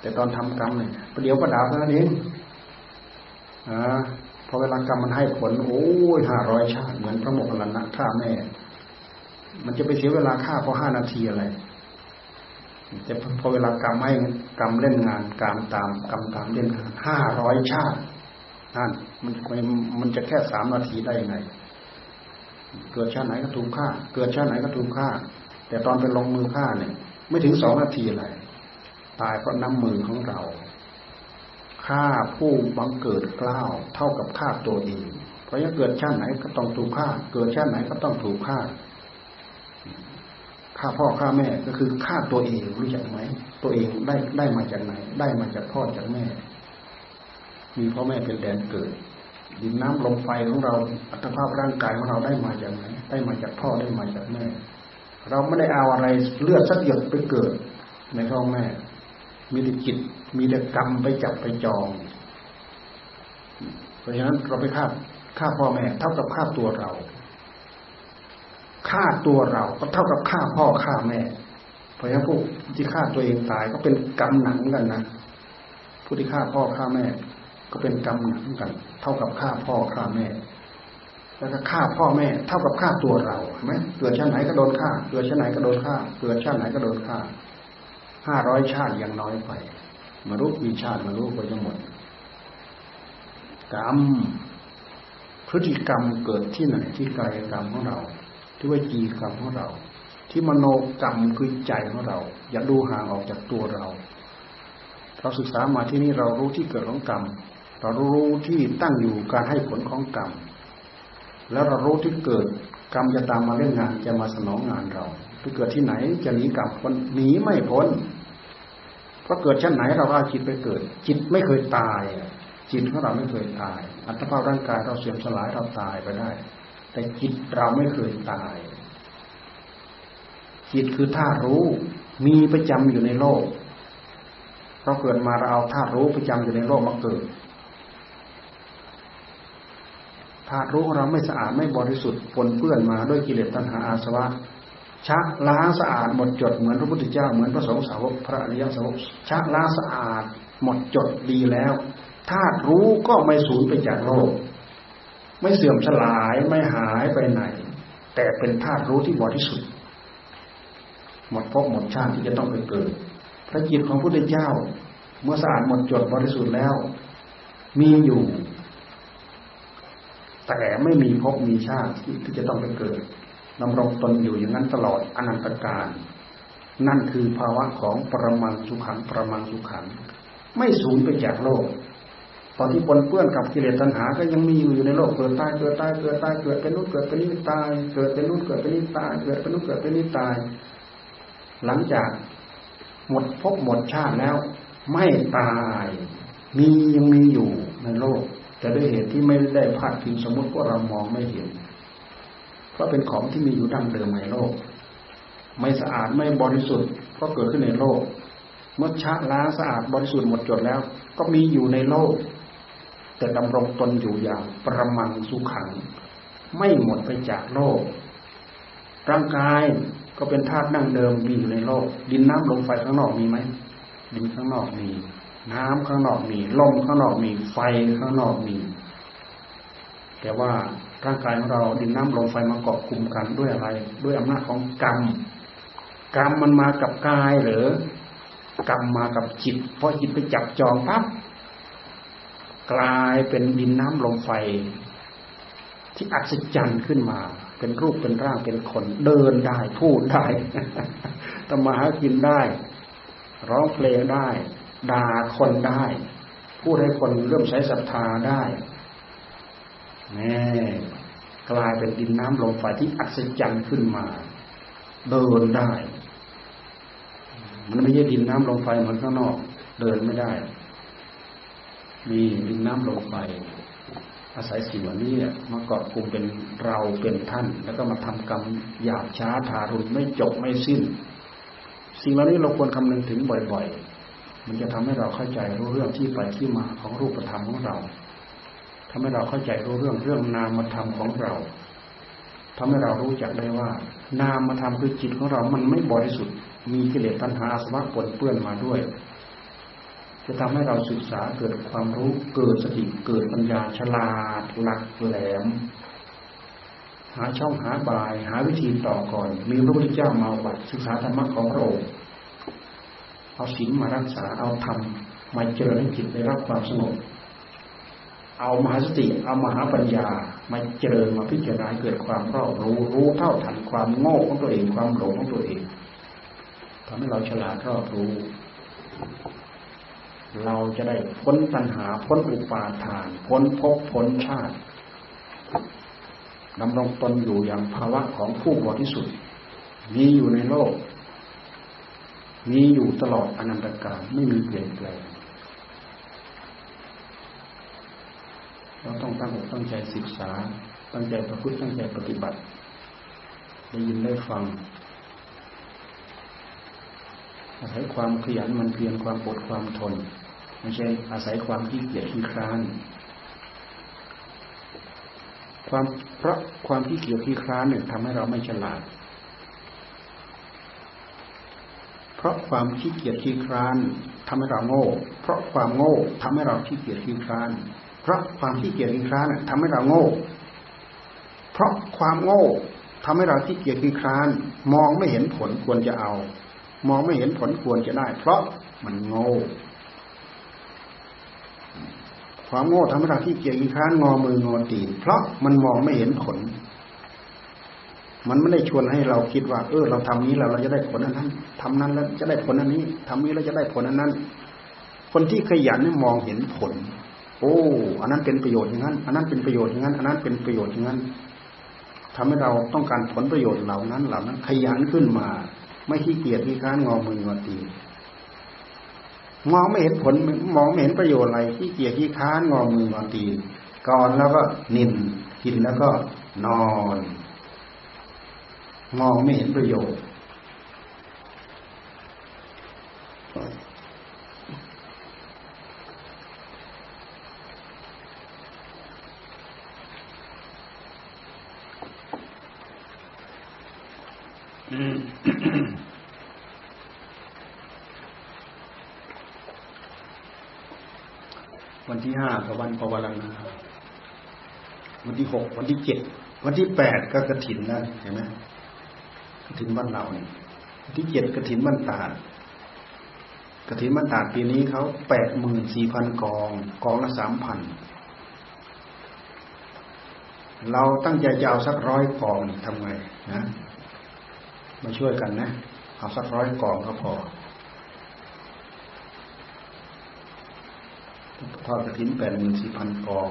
แต่ตอนทำกรรมเนี่ยประเดี๋ยวประดาวเท่านั้นเองอ่าพอเวลากรรมมันให้ผล โอ้ยห้าร้อยชาติ เหมือนพระโมคคัลลานะฆ่าแม่ มันจะไปเสียเวลาฆ่าเพราะห้านาทีอะไรจะพอเวลากรรมให้กรรมเล่นงานกรรมตามกรรมตามเล่นงานห้าร้อยชาตินั่นมันมันจะแค่สามนาทีได้ยังไง เกิดชาติไหนก็ถูกฆ่า เกิดชาติไหนก็ถูกฆ่า แต่ตอนไปลงมือฆ่าเนี่ย ไม่ถึงสองนาทีอะไรตายเพราะน้ำมือของเราฆ่าผู้บังเกิดกล้าวเท่ากับฆ่าตัวเองเพราะยังเกิดชาติไหนก็ต้องถูกฆ่า เกิดชาติไหนก็ต้องถูกฆ่า ฆ่าพ่อฆ่าแม่ก็คือฆ่าตัวเองรู้จักไหมตัวเองได้ได้มาจากไหน ได้มาจากพ่อจากแม่ มีพ่อแม่เป็นแดนเกิดดินน้ำลมไฟของเราอัตภาพร่างกายของเราได้มาจากไหนได้มาจากพ่อได้มาจากแม่ เราไม่ได้เอาอะไรเลือดสักหยดไปเกิด ในท้องแม่ มีแต่จิต มีแต่กรรมไปจับไปจอง เพราะฉะนั้นเราไปฆ่าฆ่าพ่อแม่เท่ากับฆ่าตัวเรา ฆ่าตัวเราก็เท่ากับฆ่าพ่อฆ่าแม่ เพราะฉะนั้นผู้ที่ฆ่าตัวเองตายก็เป็นกรรมหนังกันนะผู้ที่ฆ่าพ่อฆ่าแม่ ก็เป็นกรรมหนังกัน เท่ากับฆ่าพ่อฆ่าแม่ แล้วก็ฆ่าพ่อแม่ เท่ากับฆ่าตัวเราเห็นไหมเกิดชาติไหนก็โดนฆ่าเกิดชาติไหนก็โดนฆ่าเกิดชาติไหนก็โดนฆ่าห้าร้อยชาติยังน้อยไปมารู้มีชาติมารู้ก็จะหมดกรรมพฤติกรรมเกิดที่ไหนที่กายกรรมของเรา ที่ว่าจีกรรมของเรา ที่มโนกรรมคือใจของเรา อย่าดูห่างออกจากตัวเรา เราศึกษามาที่นี่เรารู้ที่เกิดของกรรม เรารู้ที่ตั้งอยู่การให้ผลของกรรม แล้วเรารู้ที่เกิดกรรมจะตามมาเล่นงานจะมาสนองงานเราไปเกิดที่ไหนจะหนีกรรมคนหนีไม่พ้นเพราะเกิดชั้นไหนเราเอาจิตไปเกิด จิตไม่เคยตายจิตของเราไม่เคยตาย อัตภาพร่างกายเราเสื่อมสลายเราตายไปได้ แต่จิตเราไม่เคยตาย จิตคือธาตุรู้มีประจำอยู่ในโลก เราเกิดมาเราเอาธาตุรู้ประจำอยู่ในโลกมาเกิดธาตุรู้ของเราไม่สะอาดไม่บริสุทธิ์ปนเปื้อนมาด้วยกิเลสตัณหาอาสวะชะล้างสะอาดหมดจดเหมือนพระพุทธเจ้าเหมือนพระสงฆ์สาวกพระอริยสาวกชะล้างสะอาดหมดจดดีแล้วธาตุรู้ก็ไม่สูญไปจากโลก ไม่เสื่อมสลายไม่หายไปไหน แต่เป็นธาตุรู้ที่บริสุทธิ์หมดภพหมดชาติที่จะต้องไปเกิด พระจิตของพระพุทธเจ้า เมื่อสะอาดหมดจดบริสุทธิ์แล้ว มีอยู่ แต่ไม่มีภพมีชาติที่จะต้องไปเกิดดำรงตนอยู่อย่างนั้นตลอดอนันตการ นั่นคือภาวะของปรมังสุขังปรมังสุขัง ไม่สูญไปจากโลก อนที่ปนเปื้อนกับกิเลสตัณหา ก็ยังมีอยู่อยู่ในโลกเกิดตายเกิดตายเกิดตายเกิดเป็นนู่นเกิดเป็นนี่ตาย เกิดเป็นนู่นเกิดเป็นนี่ตายเกิดเป็นนู่นเกิดเป็นนี่ตาย หลังจากหมดภพหมดชาติแล้ว ไม่ตายมียังมีอยู่ในโลก แต่ด้วยเหตุที่ไม่ได้พาดพิงสมมติว่าเรามองไม่เห็น เพราะเป็นของที่มีอยู่ดั้งเดิมในโลก ไม่สะอาดไม่บริสุทธิ์ก็เกิดขึ้นในโลก เมื่อชะล้างสะอาดบริสุทธิ์หมดจดแล้ว ก็มีอยู่ในโลก แต่ดำรงตนอยู่อย่างประมังสุขัง ไม่หมดไปจากโลก ร่างกายก็เป็นธาตุนั่งเดิมมีอยู่ในโลก ดินน้ำลมไฟข้างนอกมีไหมดินข้างนอกมี น้ำข้างนอกมีลมข้างนอกมีไฟข้างนอกมี แต่ว่าร่างกายของเราดินน้ำลมไฟมาเกาะกลุ่มกันด้วยอะไร ด้วยอำนาจของกรรมกรรมมันมากับกายหรือกรรมมากับจิต เพอจิตไปจับจองปั๊บ กลายเป็นดินน้ำลมไฟ ที่อัศจรรย์ขึ้นมา เป็นรูปเป็นร่างเป็นคน เดินได้พูดได้ทำมาหากินได้ ร้องเพลงได้ด่าคนได้พูดให้คนเริ่มใช้ศรัทธาได้แน่กลายเป็นดินน้ำลมไฟที่อัศจรรย์ขึ้นมา เดินได้ มันไม่ใช่ดินน้ำลมไฟเหมือนข้างนอก เดินไม่ได้ มีดินน้ำลมไฟอาศัยสิ่งเหล่านี้มาเกาะกลุ่มเป็นเราเป็นท่าน แล้วก็มาทำกรรมหยาบช้าทารุณไม่จบไม่สิ้น สิ่งเหล่านี้เราควรคำนึงถึงบ่อยๆ มันจะทำให้เราเข้าใจรู้เรื่องที่ไปที่มาของรูปธรรมของเราทำให้เราเข้าใจรู้เรื่องเรื่องนามธรรมของเราทำให้เรารู้จักได้ว่า นามธรรมคือจิตของเรา มันไม่บริสุทธิ์มีกิเลสตัณหาสวะปนเปื้อนมาด้วย จะทำให้เราศึกษาเกิดความรู้เกิดสติเกิดปัญญาฉลาดหลักแหลม หาช่องหาบาย หาวิธีต่อก่อน มีพระพุทธเจ้ามาบัติศึกษาธรรมะของพระองค์เอาศีลมารักษาเอาธรรมมาเจริญให้จิตได้รับความสงบเอามหาสติเอามหาปัญญามาเจริญมาพิจารณาเกิดความรอบรู้รู้เท่าทันความโง่ของตัวเองความหลงของตัวเองทำให้เราฉลาดรอบรู้ เราจะได้พ้นปัญหาพ้นอุปาทาน พ้นภพพ้นชาติดำรงตนอยู่อย่างภาวะของผู้บริสุทธิ์มีอยู่ในโลก มีอยู่ตลอดอนันตกาลไม่มีเปลี่ยนแปลงเราต้องตั้งอกตั้งใจศึกษา ตั้งใจประพฤติตั้งใจปฏิบัติ ได้ยินได้ฟัง อาศัยความขยันมันเพียรความอดความทนไม่ใช่อาศัยความขี้เกียจขี้คร้านความเพราะความขี้เกียจขี้คร้านเนี่ยทำให้เราไม่ฉลาด เพราะความขี้เกียจขี้คร้านทำให้เราโง่ เพราะความโง่ทำให้เราขี้เกียจขี้คร้าน เพราะความขี้เกียจขี้คร้านทำให้เราโง่ เพราะความโง่ทำให้เราขี้เกียจขี้คร้าน มองไม่เห็นผลควรจะเอา มองไม่เห็นผลควรจะได้ เพราะมันโง่ ความโง่ทำให้เราขี้เกียจขี้ค้านงอมืองอตีนเพราะมันมองไม่เห็นผล มันไม่ได้ชวนให้เราคิดว่า เออ เราทำนี้แล้วเราจะได้ผลอันนั้นทำนั้นแล้วจะได้ผลอันนี้ทำนี้แล้วจะได้ผลอันนั้น คนที่ขยันนี่มองเห็นผล โอ้ อันนั้นเป็นประโยชน์อย่างนั้น อันนั้นเป็นประโยชน์อย่างนั้น อันนั้นเป็นประโยชน์อย่างนั้นทำให้เราต้องการผลประโยชน์เหล่านั้นเหล่านั้น ขยันขึ้นมา ไม่ขี้เกียจขี้ค้านงอมืองอตีมองไม่เห็นผลมองไม่เห็นประโยชน์อะไรขี้เกียจขี้ค้านงอมืองอตีก่อนแล้วก็นินกินแล้วก็นอน มองไม่เห็นประโยชน์ วันที่ห้าวนา วันที่หกวันที่เจ็ดวันที่แปดก็กระถินนั่นเห็นไหมกระถินบ้านเราเนี่ยวันที่เจ็ดกระถินบ้านตาดกระถินบ้านตาดปีนี้เขาแปดหมื่นสี่พันกอง กองละสามพันเราตั้งใจจะเอาสักร้อยกองทำไงนะมาช่วยกันนะ เอาสักร้อยกองก็พอท อดกระถินแปดหมื่นสี่พันกอง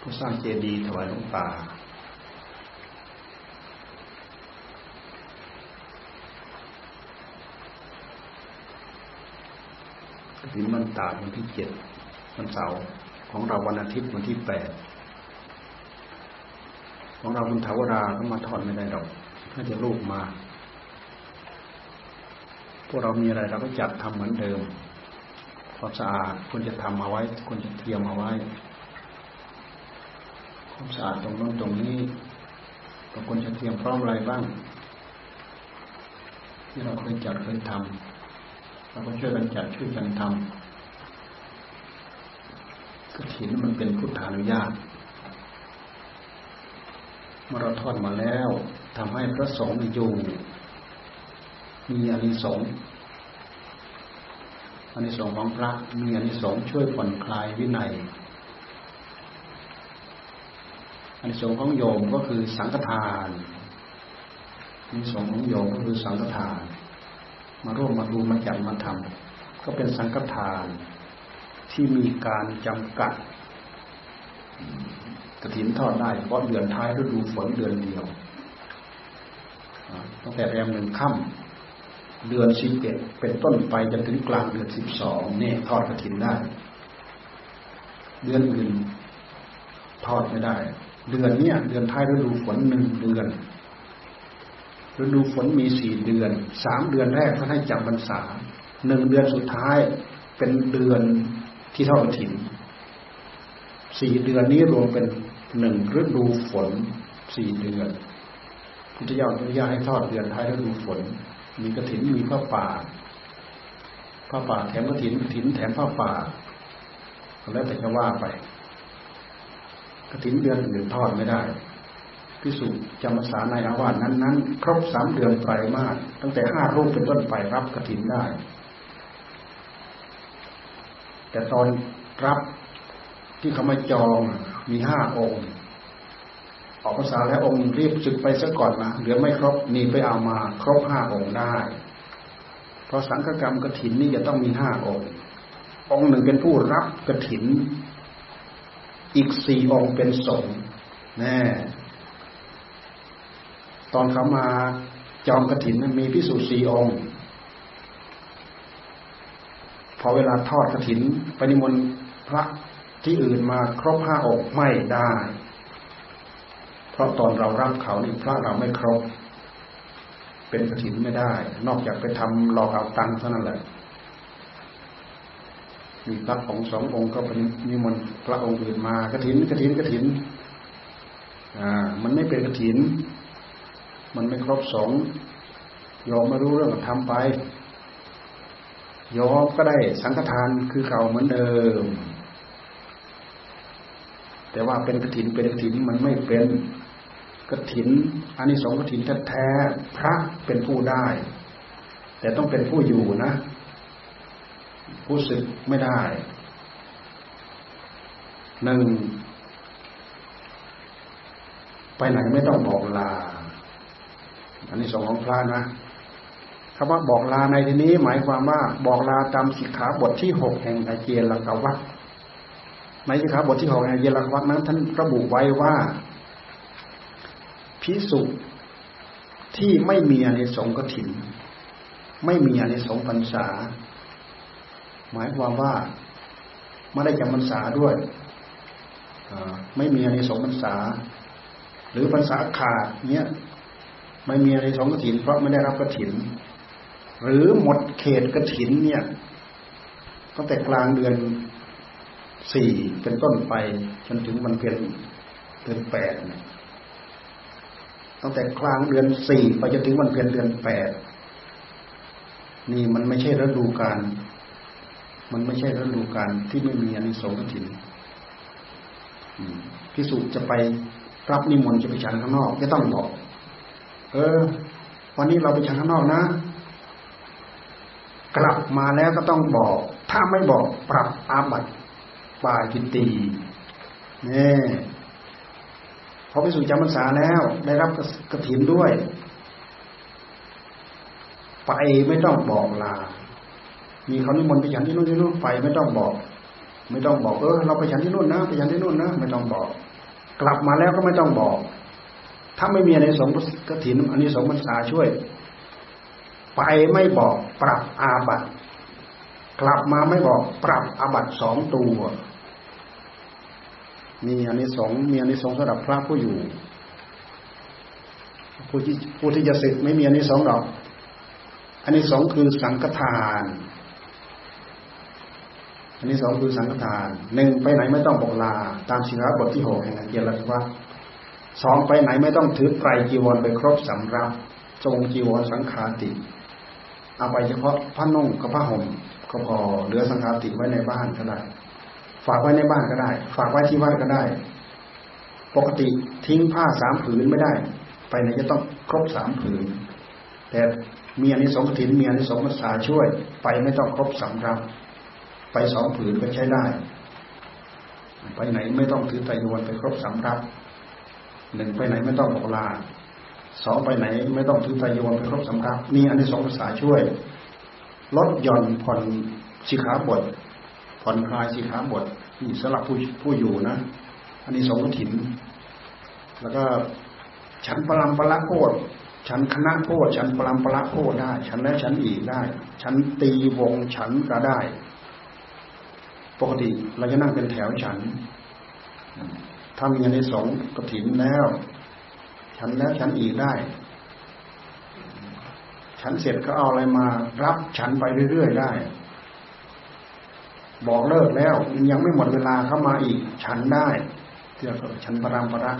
ผู้สร้างเจดีย์ถวายหลวงตากระถินมันตาวันที่เจ็ดวันเสาร์ของเราวันอาทิตย์วันที่แปดของเราคุณถาวราก็มาทอดไม่ได้หรอกถ้าจะลูกมา พวกเรามีอะไรเราก็จัดทำเหมือนเดิม ความสะอาดควรจะทำเอาไว้ควรจะเตรียมเอาไว้ความสะอาดตรงนั้นตรงนี้เราควรจะเตรียมพร้อมอะไรบ้าง ที่เราเคยจัดเคยทำเราก็ช่วยกันจัดช่วยกันทำกระถินมันเป็นพุทธานุญาตเมื่อเราทอดมาแล้วทำให้พระสงฆ์อยู่ มีอานิสงส์ อานิสงส์ของพระมีอานิสงส์ช่วยผ่อนคลายวินัยอานิสงส์ของโยมก็คือสังฆทานอานิสงส์ของโยมก็คือสังฆทาน มาร่วมมาดูมาจัดมาทำก็เป็นสังฆทานที่มีการจำกัดกระถินทอดได้เพราะเดือนท้ายฤดูฝนเดือนเดียวตั้งแต่แรมหนึ่งค่ำ เดือนสิบเอ็ดเป็นต้นไปจนถึงกลางเดือนสิบสองเนี่ยทอดกระถินได้ เดือนอื่นทอดไม่ได้ เดือนเนี้ยเดือนท้ายฤดูฝนหนึ่งเดือนฤดูฝนมีสี่เดือนสามเดือนแรกท่านให้จับพรรษาหนึ่งเดือนสุดท้ายเป็นเดือนที่ทอดกระถินสี่เดือนนี้รวมเป็นหนึ่งฤดูฝนสี่เดือนพุทธเจ้าอนุญาตให้ทอดเดือนท้ายฤดูฝน มีกระถินมีผ้าป่าผ้าป่าแถมกระถินกระถินแถมผ้าป่าแล้วแต่จะว่าไปกระถินเดือนอื่นทอดไม่ได้พิสุจำภาษาในอาวาสนั้นๆ ครบสามเดือนไตรมาสตั้งแต่ห้ารูปเป็นต้นไปรับกระถินได้ แต่ตอนรับที่เขามาจองมีห้าองค์ ออกภาษาแล้วองค์รีบสึกไปซะก่อนนะเหลือไม่ครบนี่ไปเอามา ครบห้าองค์ได้ เพราะสังฆกรรมกรถินนี่จะต้องมีห้าองค์ องค์หนึ่งเป็นผู้รับกรถิน อีกสี่องค์เป็นสงฆ์แน่ตอนเขามาจองกรถินมีพิสูจน์สี่องค์พอเวลาทอดกรถินไปนิมนต์พระที่อื่นมาครบห้าองค์ไม่ได้ เพราะตอนเรารับเขานี่พระเราไม่ครบ เป็นกระถินไม่ได้ นอกจากไปทำหลอกเอาตังค์เท่านั้นแหละมีพระของสององค์ก็เป็นนิมนต์พระองค์อื่นมากระถินกระถินกระถิน อ่า มันไม่เป็นกระถิน มันไม่ครบสองยอมไม่รู้เรื่องทำไปยอมก็ได้สังฆทานคือเก่าเหมือนเดิม แต่ว่าเป็นกระถินเป็นกระถินมันไม่เป็น กระถินอันนี้สองกระถินแท้พระเป็นผู้ได้ แต่ต้องเป็นผู้อยู่นะ ผู้ศึกไม่ได้หนึ่งไปไหนไม่ต้องบอกลา อันนี้สองของพระนะคำว่าบอกลาในที่นี้ หมายความว่า บอกลาตามสิกขาบทที่หกแห่งอาเจียนละกวัตในสิกขาบทที่หกในเยลวัตนั้นท่านระบุไว้ว่า พิสุที่ไม่มีอเนสงกถิน ไม่มีอเนสงพรรษา หมายความว่าไม่ได้จำพรรษาด้วยไม่มีอเนสงพรรษา หรือพรรษาขาดเนี้ยไม่มีอเนสงกถิน เพราะไม่ได้รับกถิน หรือหมดเขตกถินเนี่ยตั้งแต่กลางเดือนสี่เป็นต้นไปจนถึงวันเพ็ญเดือนแปด ตั้งแต่กลางเดือนสี่ไปจนถึงวันเพ็ญเดือนแปดนี่มันไม่ใช่ฤดูกาลมันไม่ใช่ฤดูกาลที่ไม่มีอนิสงส์ถินพิสุจะไปรับนิมนต์จะไปฉันข้างนอกก็ต้องบอก เออ วันนี้เราไปฉันข้างนอกนะ กลับมาแล้วก็ต้องบอก ถ้าไม่บอกปรับอาบัติปาจิตตีนี่พ อไปสู่จำพรรษาแล้ว ได้รับกระถินด้วย ไปไม่ต้องบอกลา มีเขานิมนต์ไปฉันที่นู่นที่นู่นไปไม่ต้องบอก ไม่ต้องบอกเออเราไปฉันที่นู่นนะไปฉันที่นู่นนะไม่ต้องบอก กลับมาแล้วก็ไม่ต้องบอก ถ้าไม่มีในสงกระถินอันนี้สงพรรษาช่วย ไปไม่บอกปรับอาบัตกลับมาไม่บอกปรับอาบัตสองตัว มีอันนี้สองมีอันนี้สองสำหรับพระผู้อยู่ ผู้ที่ผู้ที่จะศึกไม่มีอันนี้สองดอกอันนี้สองคือสังฆทาน อันนี้สองคือสังฆทานหนึ่งไปไหนไม่ต้องบอกลา ตามสิกขาบทที่หกแห่งเกียรติว่าสองไปไหนไม่ต้องถือไตรจีวรไปครบสำรับทรงจีวรสังฆาติเอาไปเฉพาะผ้านุ่งกับผ้าห่มก็พอเหลือสังฆาติไว้ในบ้านก็ได้ ฝากไว้ในบ้านก็ได้ ฝากไว้ที่วัดก็ได้ ปกติทิ้งผ้าสามผืนไม่ได้ ไปไหนจะต้องครบสามผืน แต่มีอันนี้สองถินมีอันนี้สองภาษาช่วย ไปไม่ต้องครบสามรับ ไปสองผืนก็ใช้ได้ ไปไหนไม่ต้องถือไตรยวนไปครบสามรับหนึ่งไปไหนไม่ต้องบอกลาสองไปไหนไม่ต้องถือไตรยวนไปครบสามรับมีอันนี้สองภาษาช่วย ลดหย่อนผ่อนสิขาบท ผ่อนคลายสิขาบทนี่สำหรับผู้ผู้อยู่นะอันนี้สองถิ่นแล้วก็ฉันปรามปละโคดฉันคณะโคดฉันปรามปละโคดได้ ฉันแล้วฉันอีกได้ ฉันตีวงฉันก็ได้ ปกติเราจะนั่งเป็นแถวฉันทำอย่างในสองกถินแล้ว ฉันแล้วฉันอีกได้ ฉันเสร็จก็เอาอะไรมา รับฉันไปเรื่อยๆได้ บอกเลิกแล้วยังไม่หมดเวลาเข้ามาอีก ฉันได้เรียกว่าฉันปรามประ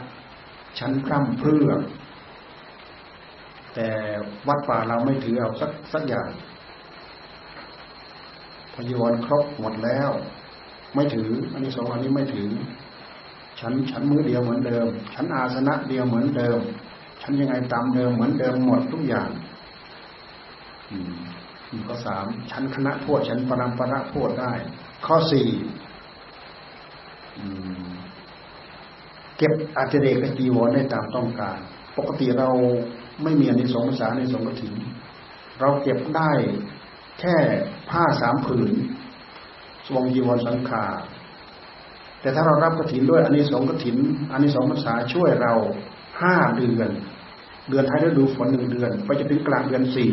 ฉันพร่ำเพื่อ แต่วัดป่าเราไม่ถือเอาสักสักอย่างพยวนครบหมดแล้ว ไม่ถือ อันนี้สองอันนี้ไม่ถือ ฉันฉันมือเดียวเหมือนเดิม ฉันอาสนะเดียวเหมือนเดิม ฉันยังไงตามเดิมเหมือนเดิมหมดทุกอย่างอืมข้อสามชั้นคณะโพดชั้นปรามปรโพดได้ ข้อสี่เก็บอาจเรกจีวรได้ตามต้องการ ปกติเราไม่มีอันนี้สงภาษาในสงกถินเราเก็บได้แค่ผ้าสามผืนสวงจีวรสังขาแต่ถ้าเรารับกถินด้วยอันนี้สงกถินอันนี้สองภาษาช่วยเราห้าเดือน เดือนท้ายฤดูฝนหนึ่งเดือน ไปจะถึงกลางเดือนสี่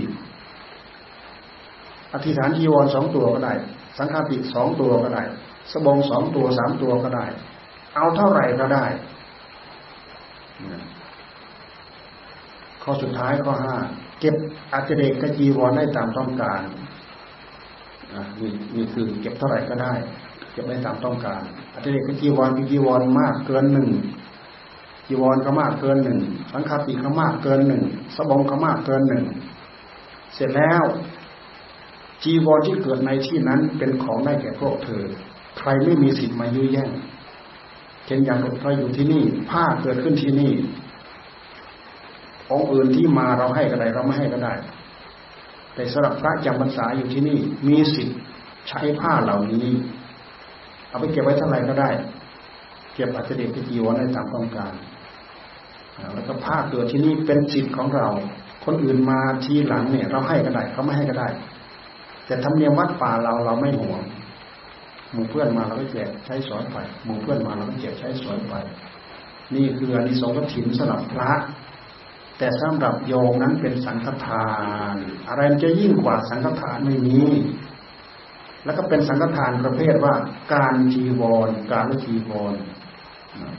อธิษฐานจีวรสองตัวก็ได้ สังฆาติสองตัวก็ได้ สบงสองตัวสามตัวก็ได้ เอาเท่าไหร่ก็ได้ ข้อสุดท้ายข้อห้าเก็บอัจเดกกจีวรได้ตามต้องการนี่นี่คือเก็บเท่าไหร่ก็ได้เก็บได้ตามต้องการ อัจเดกกจีวรมีจีวรมากเกินหนึ่งจีวรก็มากเกินหนึ่งสังฆาติก็มากเกินหนึ่งสบงก็มากเกินหนึ่งเสร็จแล้ว จีวรที่เกิดในที่นั้นเป็นของได้แก่พวกเธอ ใครไม่มีสิทธิ์มายื้อแย่งเช่นอย่างเราอยู่ที่นี่ ผ้าเกิดขึ้นที่นี่ ของอื่นที่มาเราให้ก็ได้เราไม่ให้ก็ได้ แต่สำหรับพระจำพรรษาอยู่ที่นี่ มีสิทธิ์ใช้ผ้าเหล่านี้ เอาไปเก็บไว้เท่าไหร่ก็ได้ เก็บอัจฉริยะจีวรได้ตามต้องการแล้วก็ผ้าเกิดที่นี่เป็นสิทธิ์ของเรา คนอื่นมาทีหลังเนี่ย เราให้ก็ได้เขาไม่ให้ก็ได้ แต่ธรรมเนียมวัดป่าเราเราไม่ห่วงหมู่เพื่อนมาเราก็แจกใช้สอนไปหมู่เพื่อนมาเราก็แจกใช้สอนไป นี่คืออนิสงส์กถินสำหรับพระ แต่สำหรับโยมนั้นเป็นสังฆทาน อะไรมันจะยิ่งกว่าสังฆทานไม่มีแล้วก็เป็นสังฆทานประเภทว่า การจีวร การละจีวร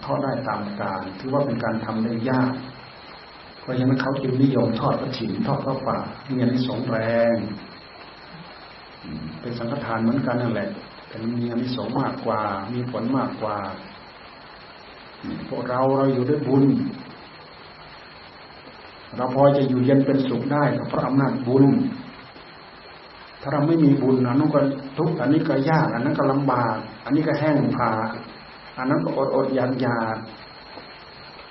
ทอดได้ตามการถือว่าเป็นการทำได้ยาก เพราะฉะนั้นเขาจึงนิยมทอดกระถิ่นทอดข้าวป่ามีอนิสงส์แรง เป็นสังฆทานเหมือนกันนั่นแหละ แต่มีอนิสงส์มากกว่า มีผลมากกว่าพวกเราเราอยู่ด้วยบุญ เราพอจะอยู่เย็นเป็นสุขได้ก็เพราะอำนาจบุญ ถ้าเราไม่มีบุญอันนั้นก็ทุกอันนี้ก็ยาก อันนั้นก็ลำบาก อันนี้ก็แห้งผาอันนั้นก็อดอดอยากยาก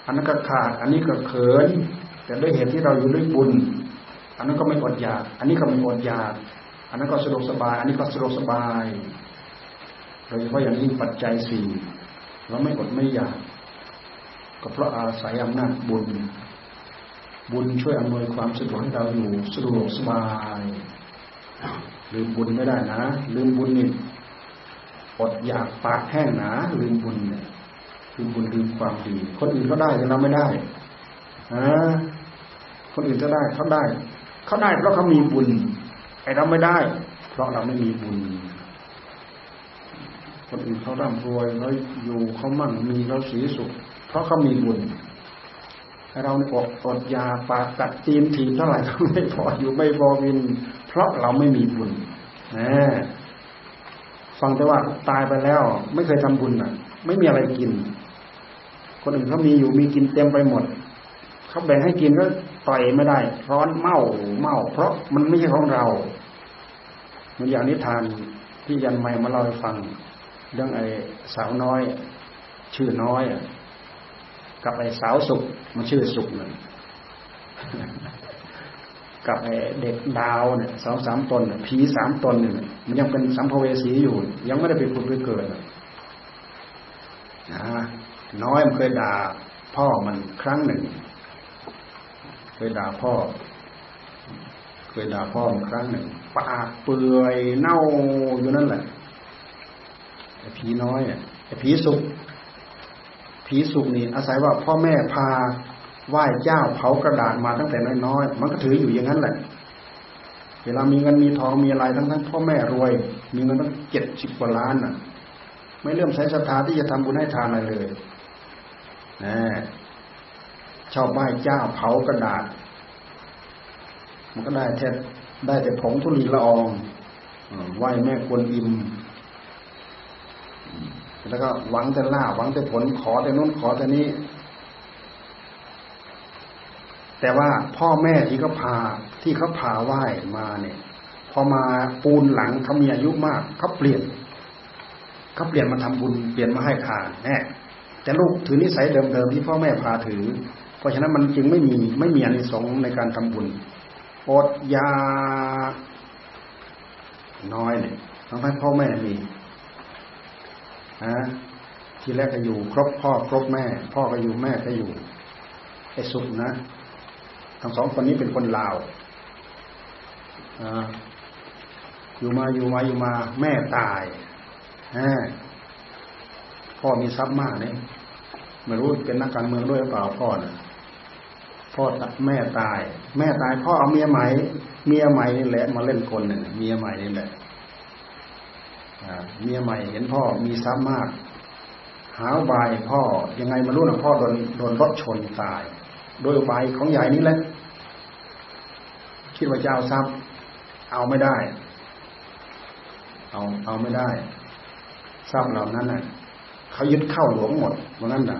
อันนั้นก็ขาด อันนี้ก็เขิน แต่ด้วยเหตุที่เราอยู่ด้วยบุญ อันนั้นก็ไม่อดอยาก อันนี้ก็ไม่อดอยาก อันนั้นก็สะดวกสบาย อันนี้ก็สะดวกสบายโดยเฉพาะอย่างยิ่งปัจจัยสี่เราไม่อดไม่อยากก็เพราะอาศัยอำนาจบุญ บุญช่วยอำนวยความสะดวกให้เราอยู่สะดวกสบายลืมบุญไม่ได้นะ ลืมบุญนี่อดอยากปากแห้งนะลืมบุญเนี่ยลืมบุญลืมความดี คนอื่นเขาได้แต่เราไม่ได้ฮะคนอื่นก็ได้เขาได้ เขาได้เพราะเขามีบุญ ไอเราไม่ได้ เพราะเราไม่มีบุญ คนอื่นเขาร่ำรวยเขาอยู่เขามั่งมีเขาสีสุข เพราะเขามีบุญเราอดอดยาปากัดจีนทีเท่าไหร่ก็ไม่พออยู่ไม่พอวิน เพราะเราไม่มีบุญนะฟังแต่ว่าตายไปแล้ว ไม่เคยทำบุญอะ ไม่มีอะไรกิน คนอื่นเขามีอยู่มีกินเต็มไปหมดเขาแบ่งให้กินก็ ต่อยไม่ได้ ร้อนเมาเมาเพราะมันไม่ใช่ของเราเหมือนอย่างนิทานที่ยันไม่มาเล่าให้ฟัง เรื่องไอ้สาวน้อย ชื่อน้อยกับไอ้สาวสุกมันชื่อสุกนึ่งกับไอ้เด็กดาวเนี่ยสองสามตนผีสามตนเนี่ยมันยังเป็นสัมภเวสีอยู่ ยังไม่ได้ไปผุดไปเกิดนะน้อยมันเคยด่าพ่อมันครั้งหนึ่ง ยด่าพ่อ เคยด่าพ่อมันครั้งหนึ่งปากเปื่อยเน่าอยู่นั่นแหละไอ้ผีน้อยไอ้ผีสุกผีสุกนี่อาศัยว่าพ่อแม่พาไหว้เจ้าเผากระดาษมาตั้งแต่น้อยๆมันก็ถืออยู่อย่างนั้นแหละ เวลามีเงินมีทองมีอะไรทั้งทั้งพ่อแม่รวย มีเงินตั้งเจ็ดสิบกว่าล้านน่ะ ไม่เริ่มใช้ศรัทธาที่จะทำบุญให้ทานอะไรเลยนะ ชอบไหว้เจ้าเผากระดาษ มันก็ได้แค่ได้แต่ผงทุลีละอองไหว้แม่กวนอิม แล้วก็หวังแต่ล่าหวังแต่ผลขอแต่นู้นขอแต่นี้ แต่ว่าพ่อแม่ที่เขาพาที่เขาพาไหว้มาเนี่ย พอมาปูนหลังเขามีอายุมากเขาเปลี่ยนเขาเปลี่ยนมาทำบุญเปลี่ยนมาให้ทานแน่แต่ลูกถือนิสัยเดิมๆที่พ่อแม่พาถือ เพราะฉะนั้นมันจึงไม่มีไม่มีอนิสงส์ในการทำบุญอดยาน้อยเนี่ยทั้งที่พ่อแม่มีนะทีแรกก็อยู่ ครบพ่อครบแม่ พ่อก็อยู่แม่ก็อยู่ไอ้สุขนะ ทั้งสองคนนี้เป็นคนลาวอยู่มาอยู่มาอยู่มา แม่ตายพ่อมีทรัพย์มากเนี่ยไม่รู้เป็นนักการเมืองด้วยหรือเปล่าพ่อนะ พ่อแม่ตาย แม่ตายพ่อเอาเมียใหม่เมียใหม่นี่แหละ มาเล่นคนหนึ่งเมียใหม่นี่แหละเมียใหม่เห็นพ่อมีทรัพย์มาก หาบายพ่อยังไงมารู้นะพ่อโดนโดนรถชนตาย โดยอุบายของใหญ่นี้แหละ คิดว่าจะเอาทรัพย์ เอาไม่ได้ เอาเอาไม่ได้ทรัพย์เหล่านั้นน่ะเขายึดเข้าหลวงหมดว่างั้นน่ะ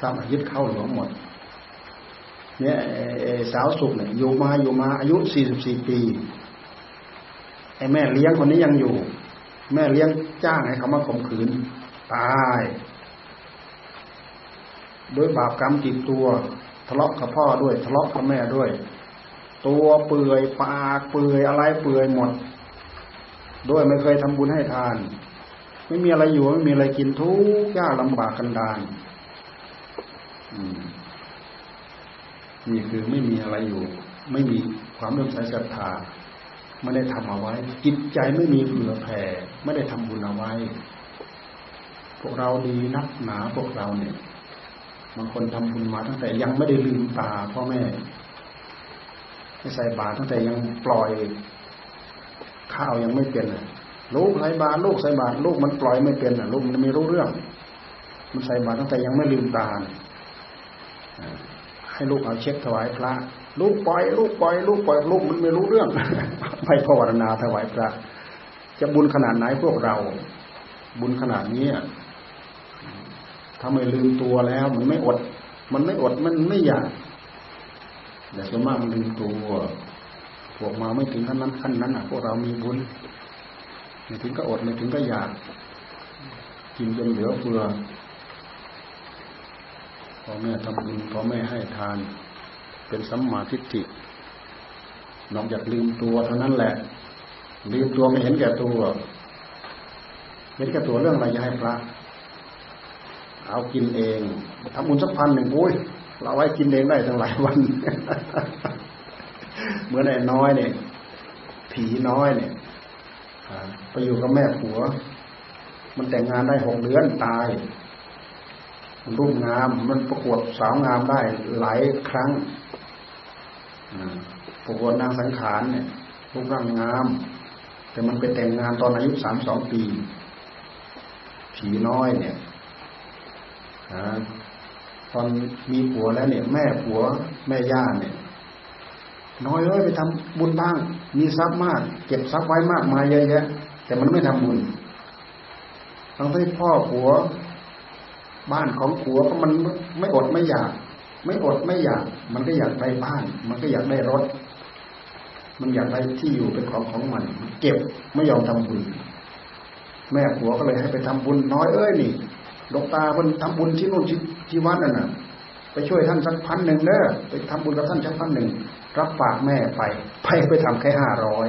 ทรัพย์ยึดเข้าหลวงหมด เนี่ยสาวสุกเนี่ยอยู่มาอยู่มาอายุสี่สิบสี่ปีไอ้แม่เลี้ยงคนนี้ยังอยู่ แม่เลี้ยงจ้างให้เขามาข่มขืนตายด้วยบาปกรรมติดตัว ทะเลาะกับพ่อด้วยทะเลาะกับแม่ด้วย ตัวเปื่อยปากเปื่อยอะไรเปื่อยหมด ด้วยไม่เคยทำบุญให้ทาน ไม่มีอะไรอยู่ไม่มีอะไรกินทุกยากลำบากกันดาน นี่คือไม่มีอะไรอยู่ ไม่มีความเลื่อมใสศรัทธาไม่ได้ทำเอาไว้ จิตใจไม่มีเผื่อแผ่ไม่ได้ทำบุญเอาไว้ พวกเราดีนักหนาพวกเราเนี่ยบางคนทำบุญมาตั้งแต่ยังไม่ได้ลืมตาพ่อแม่ให้ใส่บาตรตั้งแต่ยังปล่อย ข้าวยังไม่เป็นลูกใส่บาตรลูกใส่บาตรลูกมันปล่อยไม่เป็นลูกมันไม่รู้เรื่อง มันใส่บาตรตั้งแต่ยังไม่ลืมตา ให้ลูกเอาเช็คถวายพระ ลูกปล่อย ลูกปล่อยลูกปล่อยลูกมันไม่รู้เรื่องไม่ภาวนาถวายพระ จะบุญขนาดไหนพวกเรา บุญขนาดนี้ถ้าไม่ลืมตัวแล้ว มันไม่อด มันไม่อดมันไม่อยากแต่ส่วนมากมันลืมตัวพวกมาไม่ถึงขั้นนั้นขั้นนั้นอะพวกเรามีบุญไม่ถึงก็อดไม่ถึงก็อยาก กินจนเหลือเฟือ พ่อแม่ทำบุญพ่อแม่ให้ทาน เป็นสัมมาทิฏฐินอกจากลืมตัวเท่านั้นแหละ ลืมตัวไม่เห็นแก่ตัว เห็นแก่ตัวเรื่องอะไรจะให้พระ เอากินเองทำบุญสักพันหนึ่งโอ้ยเราไว้กินเองได้ตั้งหลายวัน เหมือนไอ้น้อยเนี่ย ผีน้อยเนี่ยไปอยู่กับแม่ผัว มันแต่งงานได้หกเดือนตาย รูปงาม มันประกวดสาวงามได้หลายครั้งประกวดนางสังขารเนี่ยรูปร่างงาม แต่มันไปแต่งงานตอนอายุสามสองปี ผีน้อยเนี่ยตอนมีผัวแล้วเนี่ย แม่ผัวแม่ย่าเนี่ย น้อยเอ้ยไปทำบุญบ้าง มีทรัพย์มาก เก็บทรัพย์ไว้มากมายเยอะแยะแต่มันไม่ทำบุญทั้งที่พ่อผัว บ้านของผัวก็มันไม่อดไม่อยาก ไม่อดไม่อยาก มันก็อยากได้บ้าน มันก็อยากได้รถ มันอยากได้ที่อยู่เป็นของของมัน เก็บไม่ยอมทำบุญ แม่ผัวก็เลยให้ไปทำบุญน้อยเอ้ยนี่ดกตาเพิ่นทำบุญที่นู่นที่วัดนั่นน่ะ ไปช่วยท่านสักพันหนึ่งเด้อไปทำบุญกับท่านสักพันหนึ่งรับปากแม่ไป ไปไปทำแค่ห้าร้อย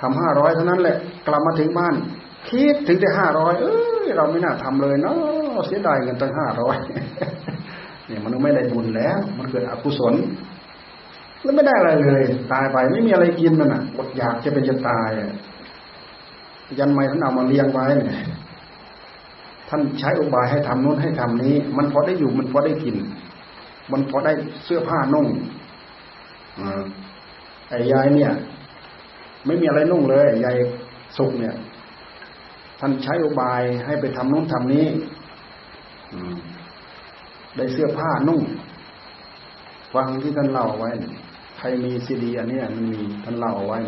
ทำห้าร้อยเท่านั้นแหละ กลับมาถึงบ้าน คิดถึงแต่ห้าร้อยเอ้ยเราไม่น่าทำเลยเนาะเสียดายเงินตั้งห้าร้อยเนี่ยมันไม่ได้บุญแล้ว มันเกิดอกุศล แล้วไม่ได้อะไรเลย ตายไปไม่มีอะไรกินมันอะอดอยากจะเป็นจะตายยันไม่ท่านเอามาเลี้ยงไว้เนี่ยท่านใช้อุบายให้ทำนู้นให้ทำนี้ มันพอได้อยู่มันพอได้กิน มันพอได้เสื้อผ้านุ่งไอ้ยายเนี่ย ไม่มีอะไรนุ่งเลยยายสุกเนี่ย ท่านใช้อุบายให้ไปทำนู้นทำนี้ได้เสื้อผ้านุ่งฟังที่ท่านเล่าไว้ ใครมีซีดี อันนี้มันมีท่านเล่าไว้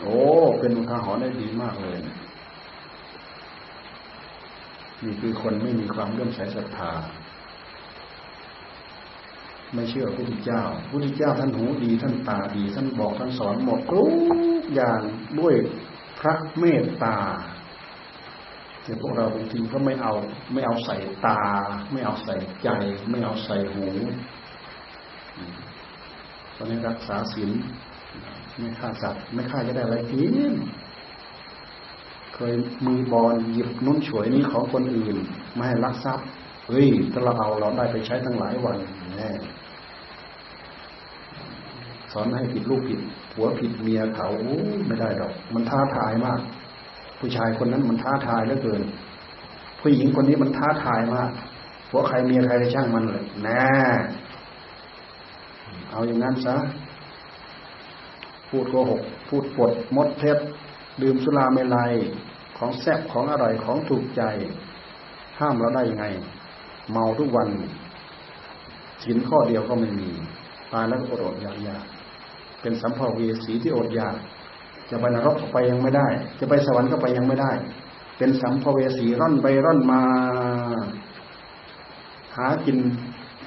โอ้ เป็นอุทาหรณ์ได้ดีมากเลยนี่คือคนไม่มีความเลื่อมใสศรัทธา ไม่เชื่อพระพุทธเจ้าพระพุทธเจ้าท่านหูดีท่านตาดี ท่านบอกท่านสอนหมดทุกอย่างด้วย พระเมตตาแต่พวกเราบางทีก็ไม่เอา ไม่เอาใส่ตา ไม่เอาใส่ใจ ไม่เอาใส่หูตอนนี้รักษาศีลไม่ฆ่าสัตว์ไม่ฆ่าจะได้อะไรกินเคยมือบอลหยิบนุ่นฉวยนี้ของคนอื่นไม่ให้ลักทรัพย์เฮ้ยถ้าเราเอาเราได้ไปใช้ทั้งหลายวันแน่สอนให้ผิดลูกผิด ผัวผิดเมียเขาไม่ได้ดอก มันท้าทายมาก ผู้ชายคนนั้นมันท้าทายเหลือเกิน ผู้หญิงคนนี้มันท้าทายมากผัวใครเมียใครช่างมันเลยแน่เอาอย่างนั้นซะพูดโกหก พูดปดมดเท็จดื่มสุราเมลัยของแซ่บของอร่อยของถูกใจ ห้ามเราได้ยังไง เมาทุกวันสินข้อเดียวก็ไม่มี ตายแล้วอดอดอยากอยาก เป็นสัมภเวสีที่อดอยาก จะไปนรกก็ไปยังไม่ได้ จะไปสวรรค์ก็ไปยังไม่ได้ เป็นสัมภเวสีร่อนไปร่อนมา หากิน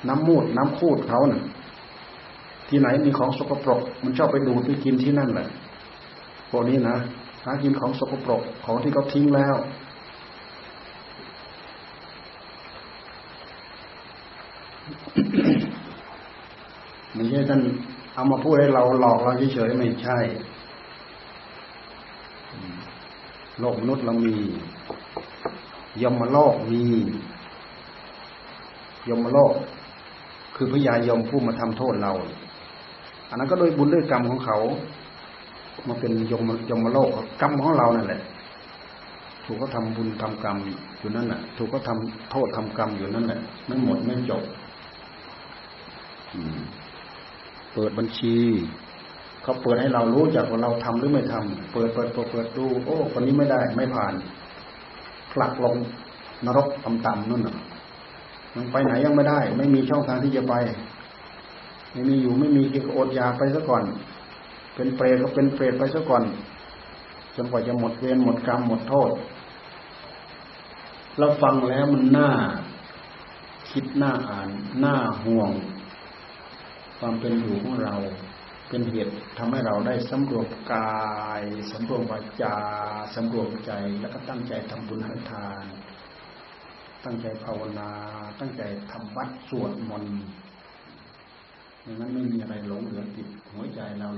น้ำมูดน้ำคูดเขาเนะ่ะ ที่ไหนมีของสกปรก มันชอบไปดูดไปกินที่นั่นแหละพวกนี้นะหากินของสกปรกของที่เขาทิ้งแล้วไม่ใช่ท่าน เอามาพูดให้เราหลอกเราเฉยๆไม่ใช่ โลกมนุษย์เรามี ยมโลกมี ยมโลก คือพญายมผู้มาทำโทษเรา อันนั้นก็โดยบุญด้วยกรรมของเขา มาเป็นยมยมโลกกรรมของเรานั่นแหละ ถูกก็ทำบุญทำกรรมอยู่นั่นแหละถูกก็ทำโทษทำกรรมอยู่นั่นแหละไม่หมดไม่จบ เปิดบัญชี เขาเปิดให้เรารู้จักว่าเราทำหรือไม่ทำเปิดเปิดเปิดเปิดดู โอ้คนนี้ไม่ได้ไม่ผ่านผลักลงนรกต่ำๆนั่นน่ะมันไปไหนยังไม่ได้ ไม่มีช่องทางที่จะไป ไม่มีอยู่ไม่มีกินอดยาไปซะก่อน เป็นเปรตก็เป็นเปรตไปซะก่อนจนกว่าจะหมดเวรหมดกรรมหมดโทษเราฟังแล้วมันน่า คิดน่าอ่านน่าห่วง ความเป็นอยู่ของเรา เป็นเหตุทำให้เราได้สำรวมกายสำรวมวาจาสำรวมใจแล้วก็ตั้งใจทำบุญให้ทาน ตั้งใจภาวนา ตั้งใจทำวัดสวดมนต์ดังนั้นไม่มีอะไรหลงเหลือติดหัวใจเรา